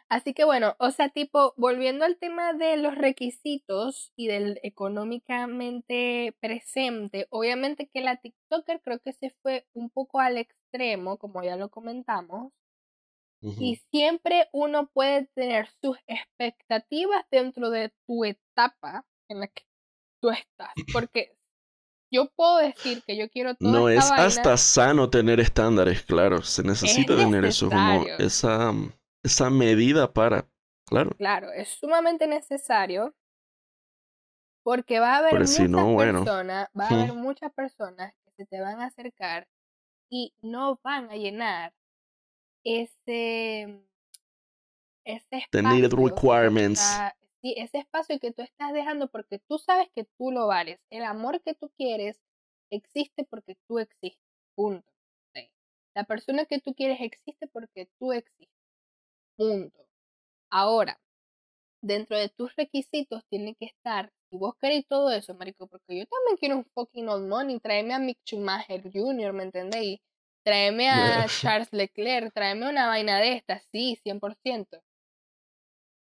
Así que bueno, o sea, tipo, volviendo al tema de los requisitos y del económicamente presente, obviamente que la TikToker creo que se fue un poco al extremo, como ya lo comentamos, y siempre uno puede tener sus expectativas dentro de tu etapa en la que tú estás. Porque yo puedo decir que yo quiero toda No es hasta sano tener estándares, claro. Se necesita tener eso como esa, esa medida para, claro. Claro, es sumamente necesario. Porque va a haber muchas personas, va a haber muchas personas que se te van a acercar y no van a llenar ese ese espacio requirements ese espacio que tú estás dejando porque tú sabes que tú lo vales. El amor que tú quieres existe porque tú existes. Punto. La persona que tú quieres existe porque tú existes. Punto. Ahora, dentro de tus requisitos tiene que estar, si vos queréis todo eso, marico, porque yo también quiero un fucking old money, tráeme a Mick Schumacher Jr., ¿me entendéis? Tráeme a Charles Leclerc, tráeme una vaina de estas, sí, 100%.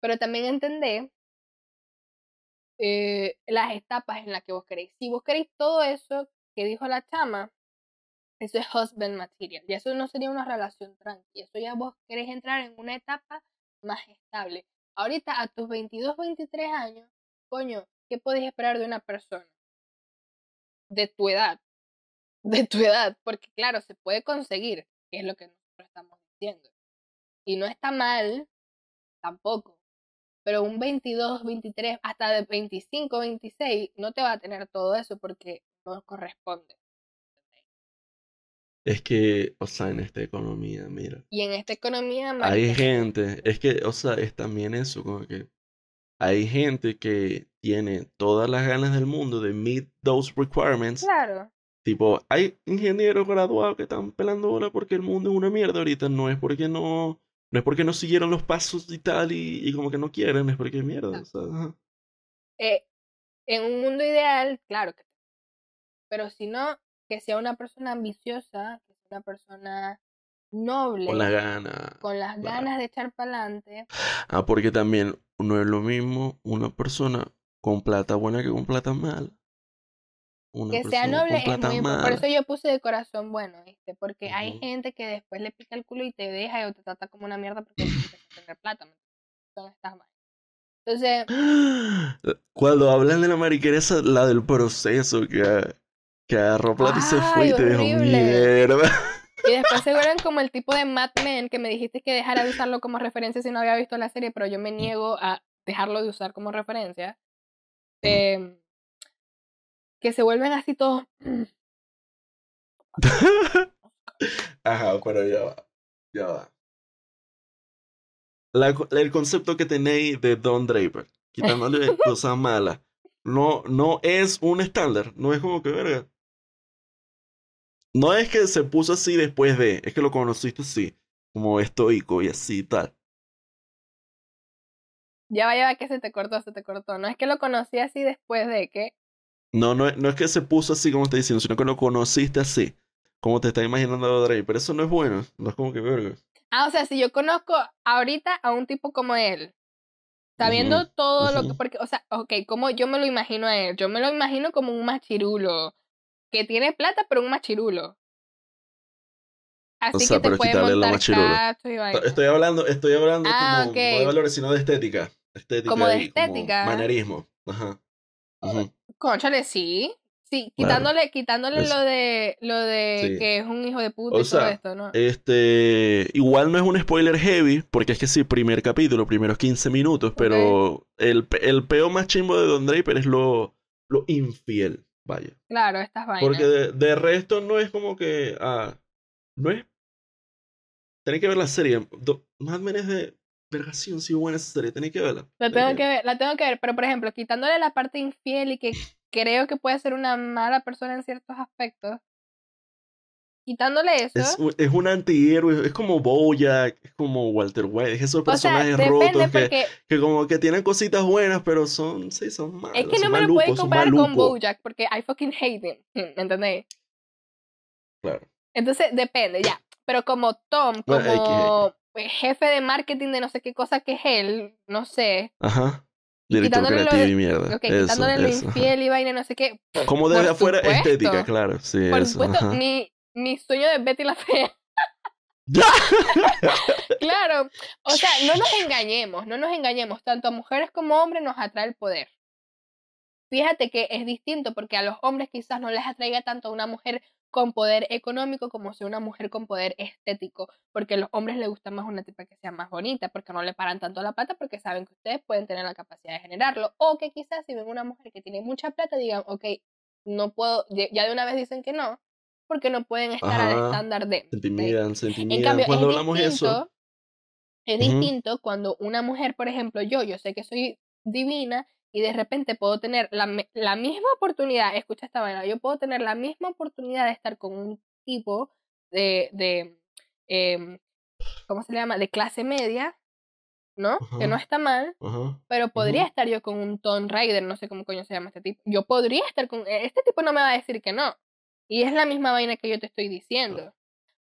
Pero también entendé eh, las etapas en las que vos queréis. Si vos queréis todo eso que dijo la chama, eso es husband material. Y eso no sería una relación tranquila. Eso ya vos querés entrar en una etapa más estable. Ahorita, a tus 22, 23 años, coño, ¿qué podéis esperar de una persona? De tu edad. De tu edad. Porque, claro, se puede conseguir, que es lo que nosotros estamos diciendo. Y no está mal, tampoco. Pero un 22, 23, hasta de 25, 26 no te va a tener todo eso porque no corresponde. Es que, o sea, en esta economía, mira. Y en esta economía, Hay gente, es que, o sea, es también eso, como que hay gente que tiene todas las ganas del mundo de meet those requirements. Claro. Tipo, hay ingenieros graduados que están pelando bola porque el mundo es una mierda ahorita, no es porque no, no es porque no siguieron los pasos y tal y, y como que no quieren, es porque mierda, o sea, ajá. Eh, en un mundo ideal, claro que pero si no, que sea una persona ambiciosa, que sea una persona noble, con la gana. con las claro. ganas de echar para adelante. Ah, porque también no es lo mismo una persona con plata buena que con plata mala. Una Que sea persona noble con es muy importante. Por eso yo puse de corazón bueno, ¿viste? Porque hay Ujú. gente que después le pica el culo y te deja o te trata como una mierda porque a tener plata. Son estas vainas. Entonces, Cuando hablan de la mariquera, esa la del proceso que, que agarró plata y se fue ¡Ay, y te dejó mierda. y después se vuelven como el tipo de Mad Men que me dijiste que dejara de usarlo como referencia si no había visto la serie, pero yo me niego a dejarlo de usar como referencia. Eh, que se vuelven así todos. Ajá, pero ya va. Ya va. La el concepto que tenéis de Don Draper, quitándole cosas malas, no, no es un estándar. No es como que, verga. No es que se puso así después de, es que lo conociste así, como estoico y así y tal. Ya va, ya va, que se te cortó, se te cortó. No es que lo conocí así después de que. No, no, es- no es que se puso así como te diciendo, sino que lo conociste así, como te está imaginando a Don Draper. Eso no es bueno, no es como que, verga. Ah, o sea, si yo conozco ahorita a un tipo como él, sabiendo todo lo que. Porque, o sea, ok, como yo me lo imagino a él? Yo me lo imagino como un machirulo. Que tiene plata, pero un machirulo. Así sea, que te pero puede quitarle la montar machirulo. Estoy hablando, estoy hablando Ah, como, no de valores, sino de estética. Estética Como de y estética. manerismo. Ajá. Ujú. Conchale, sí. Sí, Claro. quitándole, quitándole lo de lo de Sí. que es un hijo de puta O y todo esto, ¿no? Este, igual no es un spoiler heavy, porque es que sí, primer capítulo, primeros 15 minutos, pero el, el peo más chimbo de Don Draper es lo, lo infiel, vaya. Claro, estas vainas. Porque de, de resto no es como que, ah, no es... Tenéis que ver la serie. Do- Mad Men es de vergación, sí, buena esa serie, tenéis que verla. La tengo que ver, la tengo que ver, pero por ejemplo, quitándole la parte infiel y que creo que puede ser una mala persona en ciertos aspectos, quitándole eso, Es, un- es un antihéroe, es como Bojack, es como Walter White, es esos o sea, personajes rotos que, porque que como que tienen cositas buenas, pero son, sí, son malos. es que no me lo puedes comparar con. Bojack porque I fucking hate him, ¿me entendés? Claro. Entonces depende, ya. Pero como Tom, como jefe de marketing de no sé qué cosa que es él, no sé, Ajá. Director creativo y mierda. ok, eso, quitándole lo infiel y vaina, no sé qué, Como desde afuera, supuesto. estética, claro. Sí, por eso. supuesto, ajá. mi, mi sueño de Betty la Fea. Claro, o sea, no nos engañemos, no nos engañemos, tanto a mujeres como hombres nos atrae el poder. Fíjate que es distinto porque a los hombres quizás no les atraiga tanto una mujer con poder económico como si una mujer con poder estético, porque a los hombres les gusta más una tipa que sea más bonita, porque no le paran tanto la plata, porque saben que ustedes pueden tener la capacidad de generarlo, o que quizás si ven una mujer que tiene mucha plata digan, ok, no puedo, ya de una vez dicen que no, porque no pueden estar al Ajá. estándar de... Se intimidan, se En intimidan. cambio, Cuando es hablamos de eso. distinto, es distinto cuando una mujer, por ejemplo, yo, yo sé que soy divina y de repente puedo tener la, la misma oportunidad, escucha esta vaina, yo puedo tener la misma oportunidad de estar con un tipo de, de em, ¿cómo se le llama? De clase media, ¿no? Que no está mal, pero podría estar yo con un Tom Raider, no sé cómo coño se llama este tipo. Yo podría estar con... Este tipo no me va a decir que no. Y es la misma vaina que yo te estoy diciendo.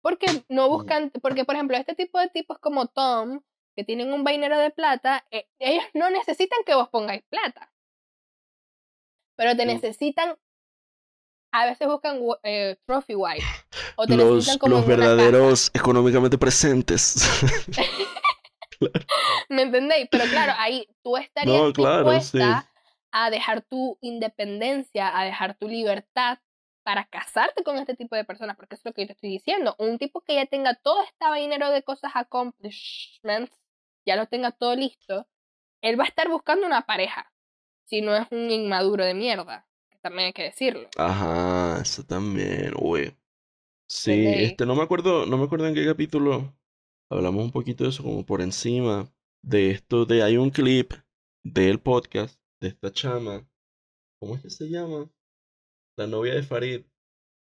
Porque no buscan... Porque, por ejemplo, este tipo de tipos como Tom, que tienen un vainero de plata, eh, ellos no necesitan que vos pongáis plata. Pero te necesitan... A veces buscan eh, trophy wife. O te Los, necesitan como los verdaderos económicamente presentes. ¿Me entendéis? Pero claro, ahí tú estarías No, claro, sí. dispuesta a dejar tu independencia, a dejar tu libertad para casarte con este tipo de personas, porque eso es lo que yo te estoy diciendo. Un tipo que ya tenga todo este vainero de cosas accomplishments, ya lo tenga todo listo, él va a estar buscando una pareja, si no es un inmaduro de mierda, que también hay que decirlo. Ajá, eso también, güey. Sí, este, no me acuerdo, no me acuerdo en qué capítulo hablamos un poquito de eso, como por encima de esto, de hay un clip del podcast de esta chama, ¿cómo es que se llama? La novia de Farid.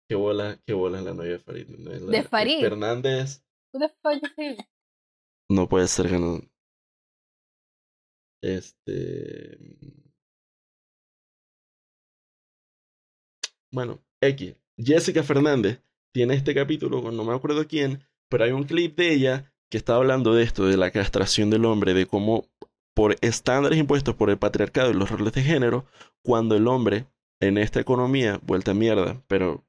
Qué bola, qué bola es la novia de Farid. ¿no? La- ¿De Farid? Fernández the fuck is he? No puede ser que no. Este. Bueno, X. Jessica Fernández tiene este capítulo con no me acuerdo quién, pero hay un clip de ella que está hablando de esto, de la castración del hombre, de cómo por estándares impuestos por el patriarcado y los roles de género, cuando el hombre en esta economía, vuelta a mierda, pero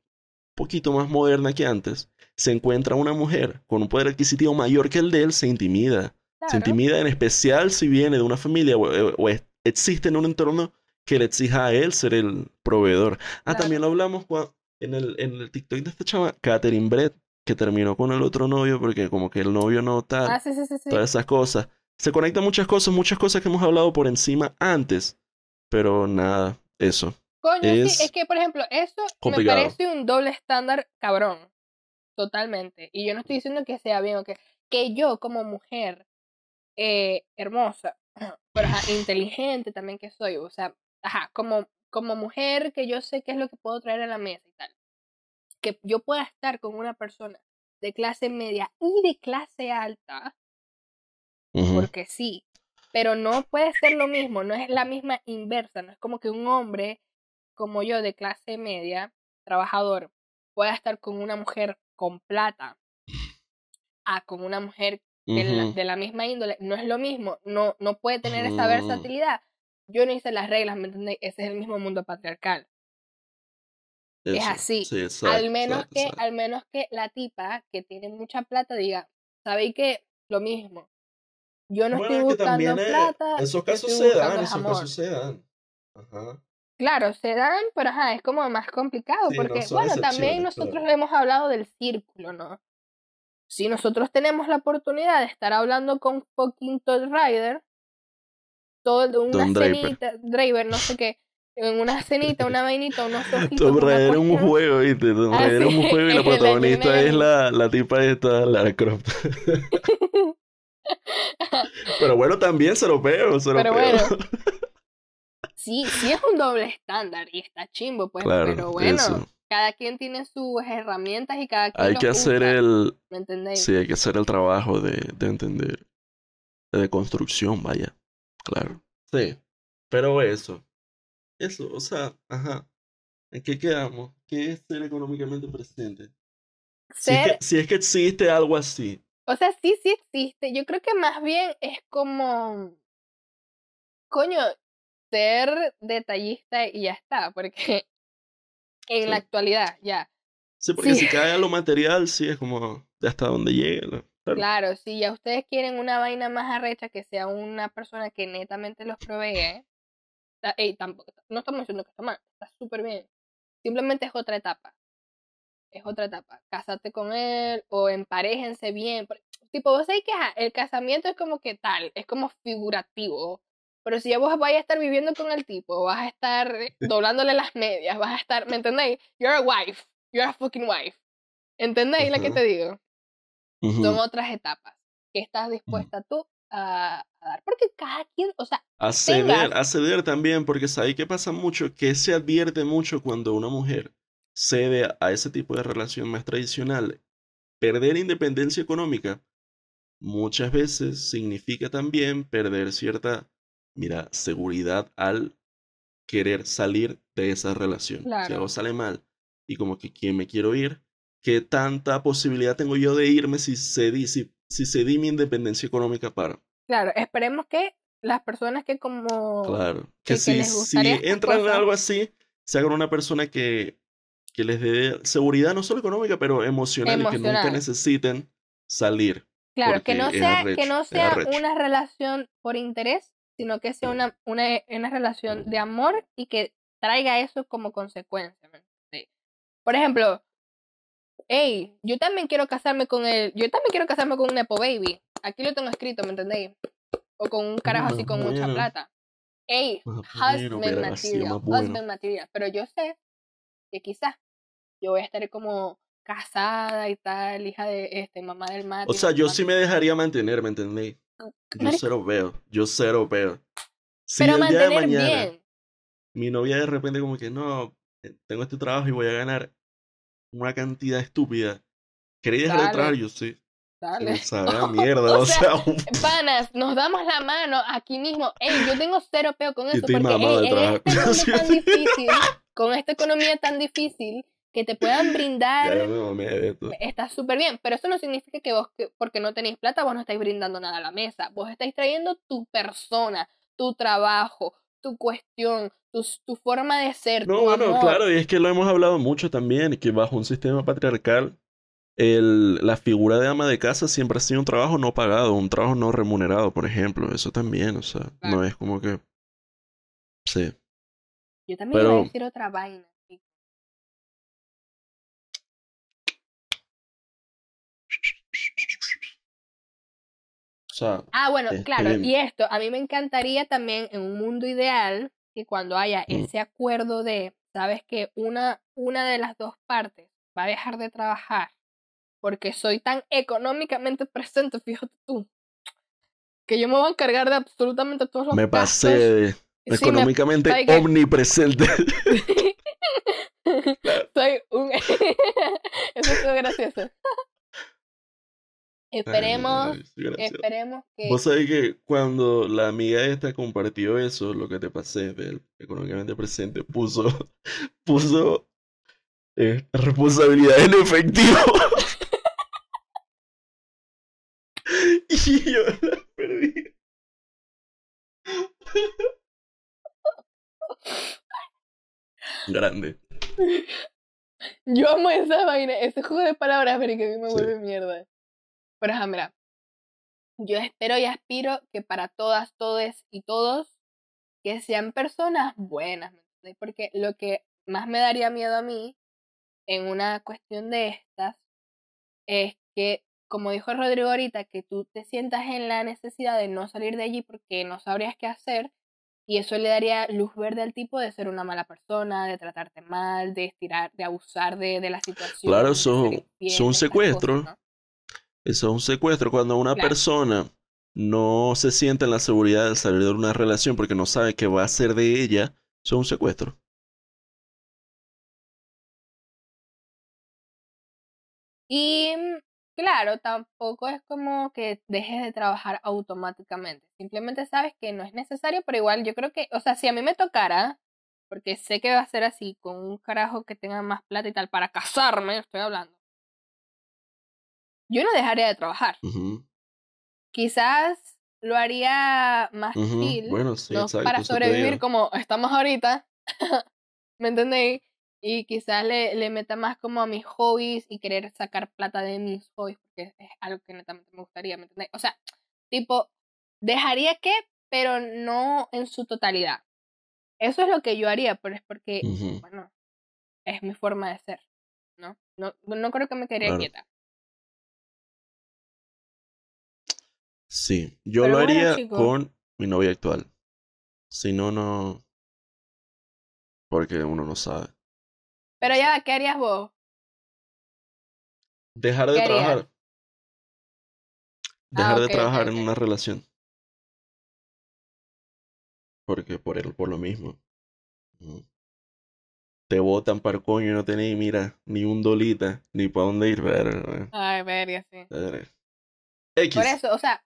poquito más moderna que antes, se encuentra una mujer con un poder adquisitivo mayor que el de él, se intimida. Se intimida en especial si viene de una familia o, eh, o es- existe en un entorno que le exija a él ser el proveedor. Ah, Claro. también lo hablamos en el, en el TikTok de esta chava, Catherine Brett, que terminó con el otro novio porque como que el novio no tal, Ah, sí, sí, sí, sí. todas esas cosas. Se conectan muchas cosas, muchas cosas que hemos hablado por encima antes, pero nada, eso. Coño, es sí, es que por ejemplo, eso complicado. me parece un doble estándar cabrón. Totalmente. Y yo no estoy diciendo que sea bien o que, que yo como mujer eh, hermosa, pero ajá, inteligente también que soy, o sea, ajá, como, como mujer que yo sé qué es lo que puedo traer a la mesa y tal. Que yo pueda estar con una persona de clase media y de clase alta, porque sí, pero no puede ser lo mismo, no es la misma inversa, no es como que un hombre como yo de clase media, trabajador, pueda estar con una mujer con plata, a con una mujer de, la, de la misma índole, no es lo mismo, no, no puede tener esa versatilidad. Yo no hice las reglas, ¿me entendéis? Ese es el mismo mundo patriarcal. es así. sí, al menos que, al menos que la tipa que tiene mucha plata diga, ¿sabéis qué? Lo mismo. Yo no Bueno, estoy es que buscando es- plata. esos yo casos se dan, esos amor. casos se dan. Ajá. Claro, se dan, pero ajá, es como más complicado, Sí, porque, bueno, también nosotros claro. hemos hablado del círculo, ¿no? Si nosotros tenemos la oportunidad de estar hablando con fucking Todd Ryder, todo de una Don cenita, Draper, no sé qué, en una cenita, una vainita, unos ojitos. Una Raider es un juego, ¿viste? Tomb Ah, Raider es un sí, juego y la protagonista es la, la tipa esta, Lara Croft. Pero bueno, también se lo pego, se lo Pero bueno. Sí, sí es un doble estándar y está chimbo, pues, Claro, pero bueno, eso. cada quien tiene sus herramientas y cada quien Hay que hacer usa, el... ¿me entendéis? Sí, hay que hacer el trabajo de, de entender. De construcción, vaya. Claro. Sí. Pero eso. Eso, o sea, ajá. ¿En qué quedamos? ¿Qué es ser económicamente presente? Si es, que, si es que existe algo así. o sea, sí, sí existe. Yo creo que más bien es como, coño, ser detallista y ya está, porque en la actualidad, ya. Sí, porque Sí. si cae a lo material, sí es como de hasta donde llegue. ¿no? Claro. Claro, si ya ustedes quieren una vaina más arrecha que sea una persona que netamente los provee, ey, tampoco, no estamos diciendo que está mal, está súper bien. Simplemente es otra etapa. Es otra etapa. Casarte con él o emparejense bien. Tipo, vos sabés que el casamiento es como que tal, es como figurativo. Pero si ya vos vais a estar viviendo con el tipo, vas a estar doblándole las medias, vas a estar, ¿me entendéis? You're a wife. You're a fucking wife. ¿Entendéis lo que Ujú. te digo? Ujú. son otras etapas que estás dispuesta tú a, a dar. Porque cada quien, o sea, A ceder, tengas- a ceder también, porque sabéis que pasa mucho, que se advierte mucho cuando una mujer cede a ese tipo de relación más tradicional. Perder independencia económica muchas veces significa también perder cierta, mira, seguridad al querer salir de esa relación. Si Claro. algo sale mal y como que quién me quiero ir, ¿qué tanta posibilidad tengo yo de irme si cedí, si, si cedí mi independencia económica para? claro, esperemos que las personas que como... Claro. que- Que, que si, les si entran en cosas. algo así, se hagan una persona que, que les dé seguridad, no solo económica, pero emocional, y que nunca Emocional. necesiten salir. Claro, que no sea, arrecho, que no sea una relación por interés, sino que sea una, una, una relación de amor y que traiga eso como consecuencia. ¿me entiendes? Por ejemplo, hey, yo también quiero casarme con él, yo también quiero casarme con un Nepo Baby. Aquí lo tengo escrito, ¿me entendéis? O con un carajo así con mucha plata. Ey, husband material, husband material. Pero yo sé que quizás yo voy a estar como casada y tal, hija de este, mamá del mar. O sea, yo sí me dejaría mantener, ¿me entendéis? Yo cero veo, yo cero veo. Pero mantener bien. Mi novia de repente como que no, eh, tengo este trabajo y voy a ganar una cantidad estúpida. ¿Queréis dejar de trabajar? Yo sí. Dale. Sabe mierda, o, sea, panas, nos damos la mano aquí mismo. Ey, yo tengo cero peo con eso porque ey, en esta economía tan difícil, con esta economía tan difícil, que te puedan brindar está súper bien, pero eso no significa que vos, porque no tenéis plata, vos no estáis brindando nada a la mesa. Vos estáis trayendo tu persona, tu trabajo, tu cuestión, tu, tu forma de ser. No, bueno, claro, y es que lo hemos hablado mucho también, que bajo un sistema patriarcal, el, la figura de ama de casa siempre ha sido un trabajo no pagado, un trabajo no remunerado, por ejemplo. Eso también, o sea, no es como que. Sí. Yo también iba a decir otra vaina. Ah, bueno, claro, y esto, a mí me encantaría también en un mundo ideal que cuando haya mm. ese acuerdo de, sabes que una, una de las dos partes va a dejar de trabajar porque soy tan económicamente presente, fíjate tú, que yo me voy a encargar de absolutamente todos los Me pasé económicamente omnipresente. soy un... Eso es gracioso. Esperemos, esperemos que... Vos sabés que cuando la amiga esta compartió eso, lo que te pasé, del económicamente presente, puso, puso eh, responsabilidad en efectivo. y yo la perdí. Grande. Yo amo esa vaina, ese juego de palabras, pero que a mí me vuelve mierda. Pero ajá, mira, yo espero y aspiro que para todas, todes y todos, que sean personas buenas, Porque lo que más me daría miedo a mí en una cuestión de estas es que, como dijo Rodrigo ahorita, que tú te sientas en la necesidad de no salir de allí porque no sabrías qué hacer y eso le daría luz verde al tipo de ser una mala persona, de tratarte mal, de estirar, de abusar de, de la situación. Claro, son, son secuestros. Eso es un secuestro. Cuando una persona no se siente en la seguridad de salir de una relación porque no sabe qué va a hacer de ella, eso es un secuestro. Y claro, tampoco es como que dejes de trabajar automáticamente. Simplemente sabes que no es necesario, pero igual yo creo que, o sea, si a mí me tocara, porque sé que va a ser así, con un carajo que tenga más plata y tal, para casarme, estoy hablando yo no dejaría de trabajar. Quizás lo haría más uh bueno, sí, para sobrevivir como estamos ahorita, ¿me entendéis? Y quizás le, le meta más como a mis hobbies y querer sacar plata de mis hobbies, porque es algo que netamente me gustaría, ¿me entendéis? O sea, tipo, dejaría que, pero no en su totalidad. Eso es lo que yo haría, pero es porque, bueno, es mi forma de ser, ¿no? No, no creo que me quedaría quieta. Sí, yo lo haría con mi novia actual. Si no, no. Porque uno no sabe. Pero ya, ¿qué harías vos? Dejar de trabajar. Dejar ah, de trabajar en una relación. Porque por el, por lo mismo. Te botan para coño y no tenéis, mira, ni un dolita, ni para dónde ir. Ver, Ay, sí. X. Por eso, o sea,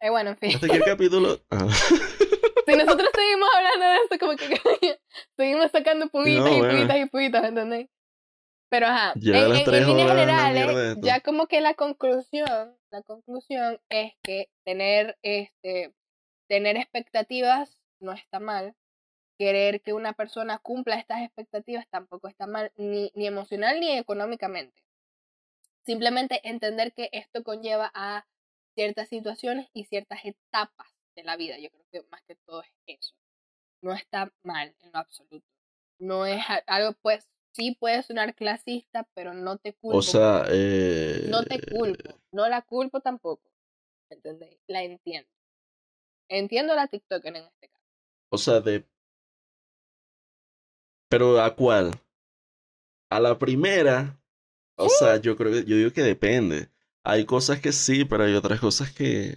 eh, bueno, en fin. Hasta aquí el capítulo. Ah. Si nosotros seguimos hablando de esto, como que seguimos sacando puditas y puditas y puditas, ¿entendés? Pero ajá, ya en, en, líneas generales, ya como que la conclusión, la conclusión es que tener este tener expectativas no está mal. Querer que una persona cumpla estas expectativas tampoco está mal, ni, ni emocional ni económicamente. Simplemente entender que esto conlleva a ciertas situaciones y ciertas etapas de la vida. Yo creo que más que todo es eso. No está mal en lo absoluto. No es algo, pues, sí puede sonar clasista, pero no te culpo. O sea, eh... No te culpo. No la culpo tampoco. ¿Entendéis? La entiendo. Entiendo la TikToker en este caso. O sea, de... Pero ¿a cuál? A la primera. O sea, yo creo que, yo digo que depende. Hay cosas que sí, pero hay otras cosas que...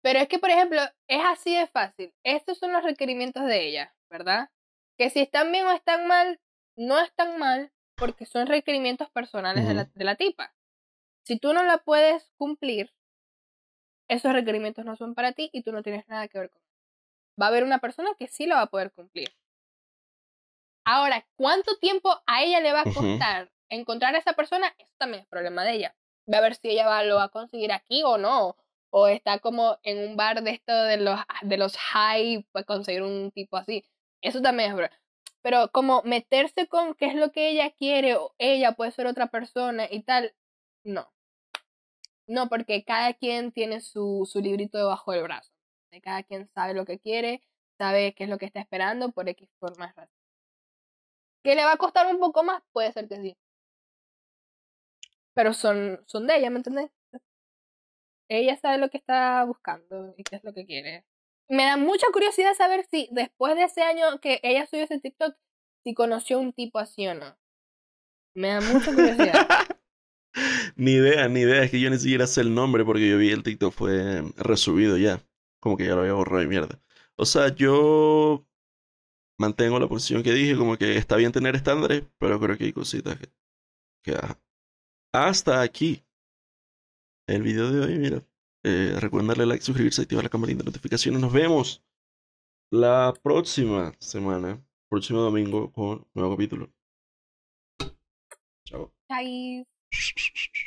Pero es que, por ejemplo, es así de fácil. Estos son los requerimientos de ella, ¿verdad? Que si están bien o están mal, no están mal porque son requerimientos personales de, la, de la tipa. Si tú no la puedes cumplir, esos requerimientos no son para ti y tú no tienes nada que ver con eso. Va a haber una persona que sí lo va a poder cumplir. Ahora, ¿cuánto tiempo a ella le va a costar encontrar a esa persona? Eso también es problema de ella. Va a ver si ella va, lo va a conseguir aquí o no. O está como en un bar de esto de los, de los high para conseguir un tipo así. Eso también es Pero como meterse con qué es lo que ella quiere o ella puede ser otra persona y tal, no. No, porque cada quien tiene su, su librito debajo del brazo. Cada quien sabe lo que quiere, sabe qué es lo que está esperando por X formas. ¿Que le va a costar un poco más? Puede ser que sí. Pero son, son de ella, ¿me entendés? Ella sabe lo que está buscando y qué es lo que quiere. Me da mucha curiosidad saber si después de ese año que ella subió ese TikTok, si conoció un tipo así o no. Me da mucha curiosidad. ni idea, ni idea. Es que yo ni siquiera sé el nombre porque yo vi el TikTok fue resubido ya. Como que ya lo había borrado de mierda. O sea, yo mantengo la posición que dije, como que está bien tener estándares, pero creo que hay cositas que, que hasta aquí el video de hoy. Mira, eh, recuerden darle like, suscribirse, activar la campanita de notificaciones. Nos vemos la próxima semana, próximo domingo, con nuevo capítulo. Chao. Chao.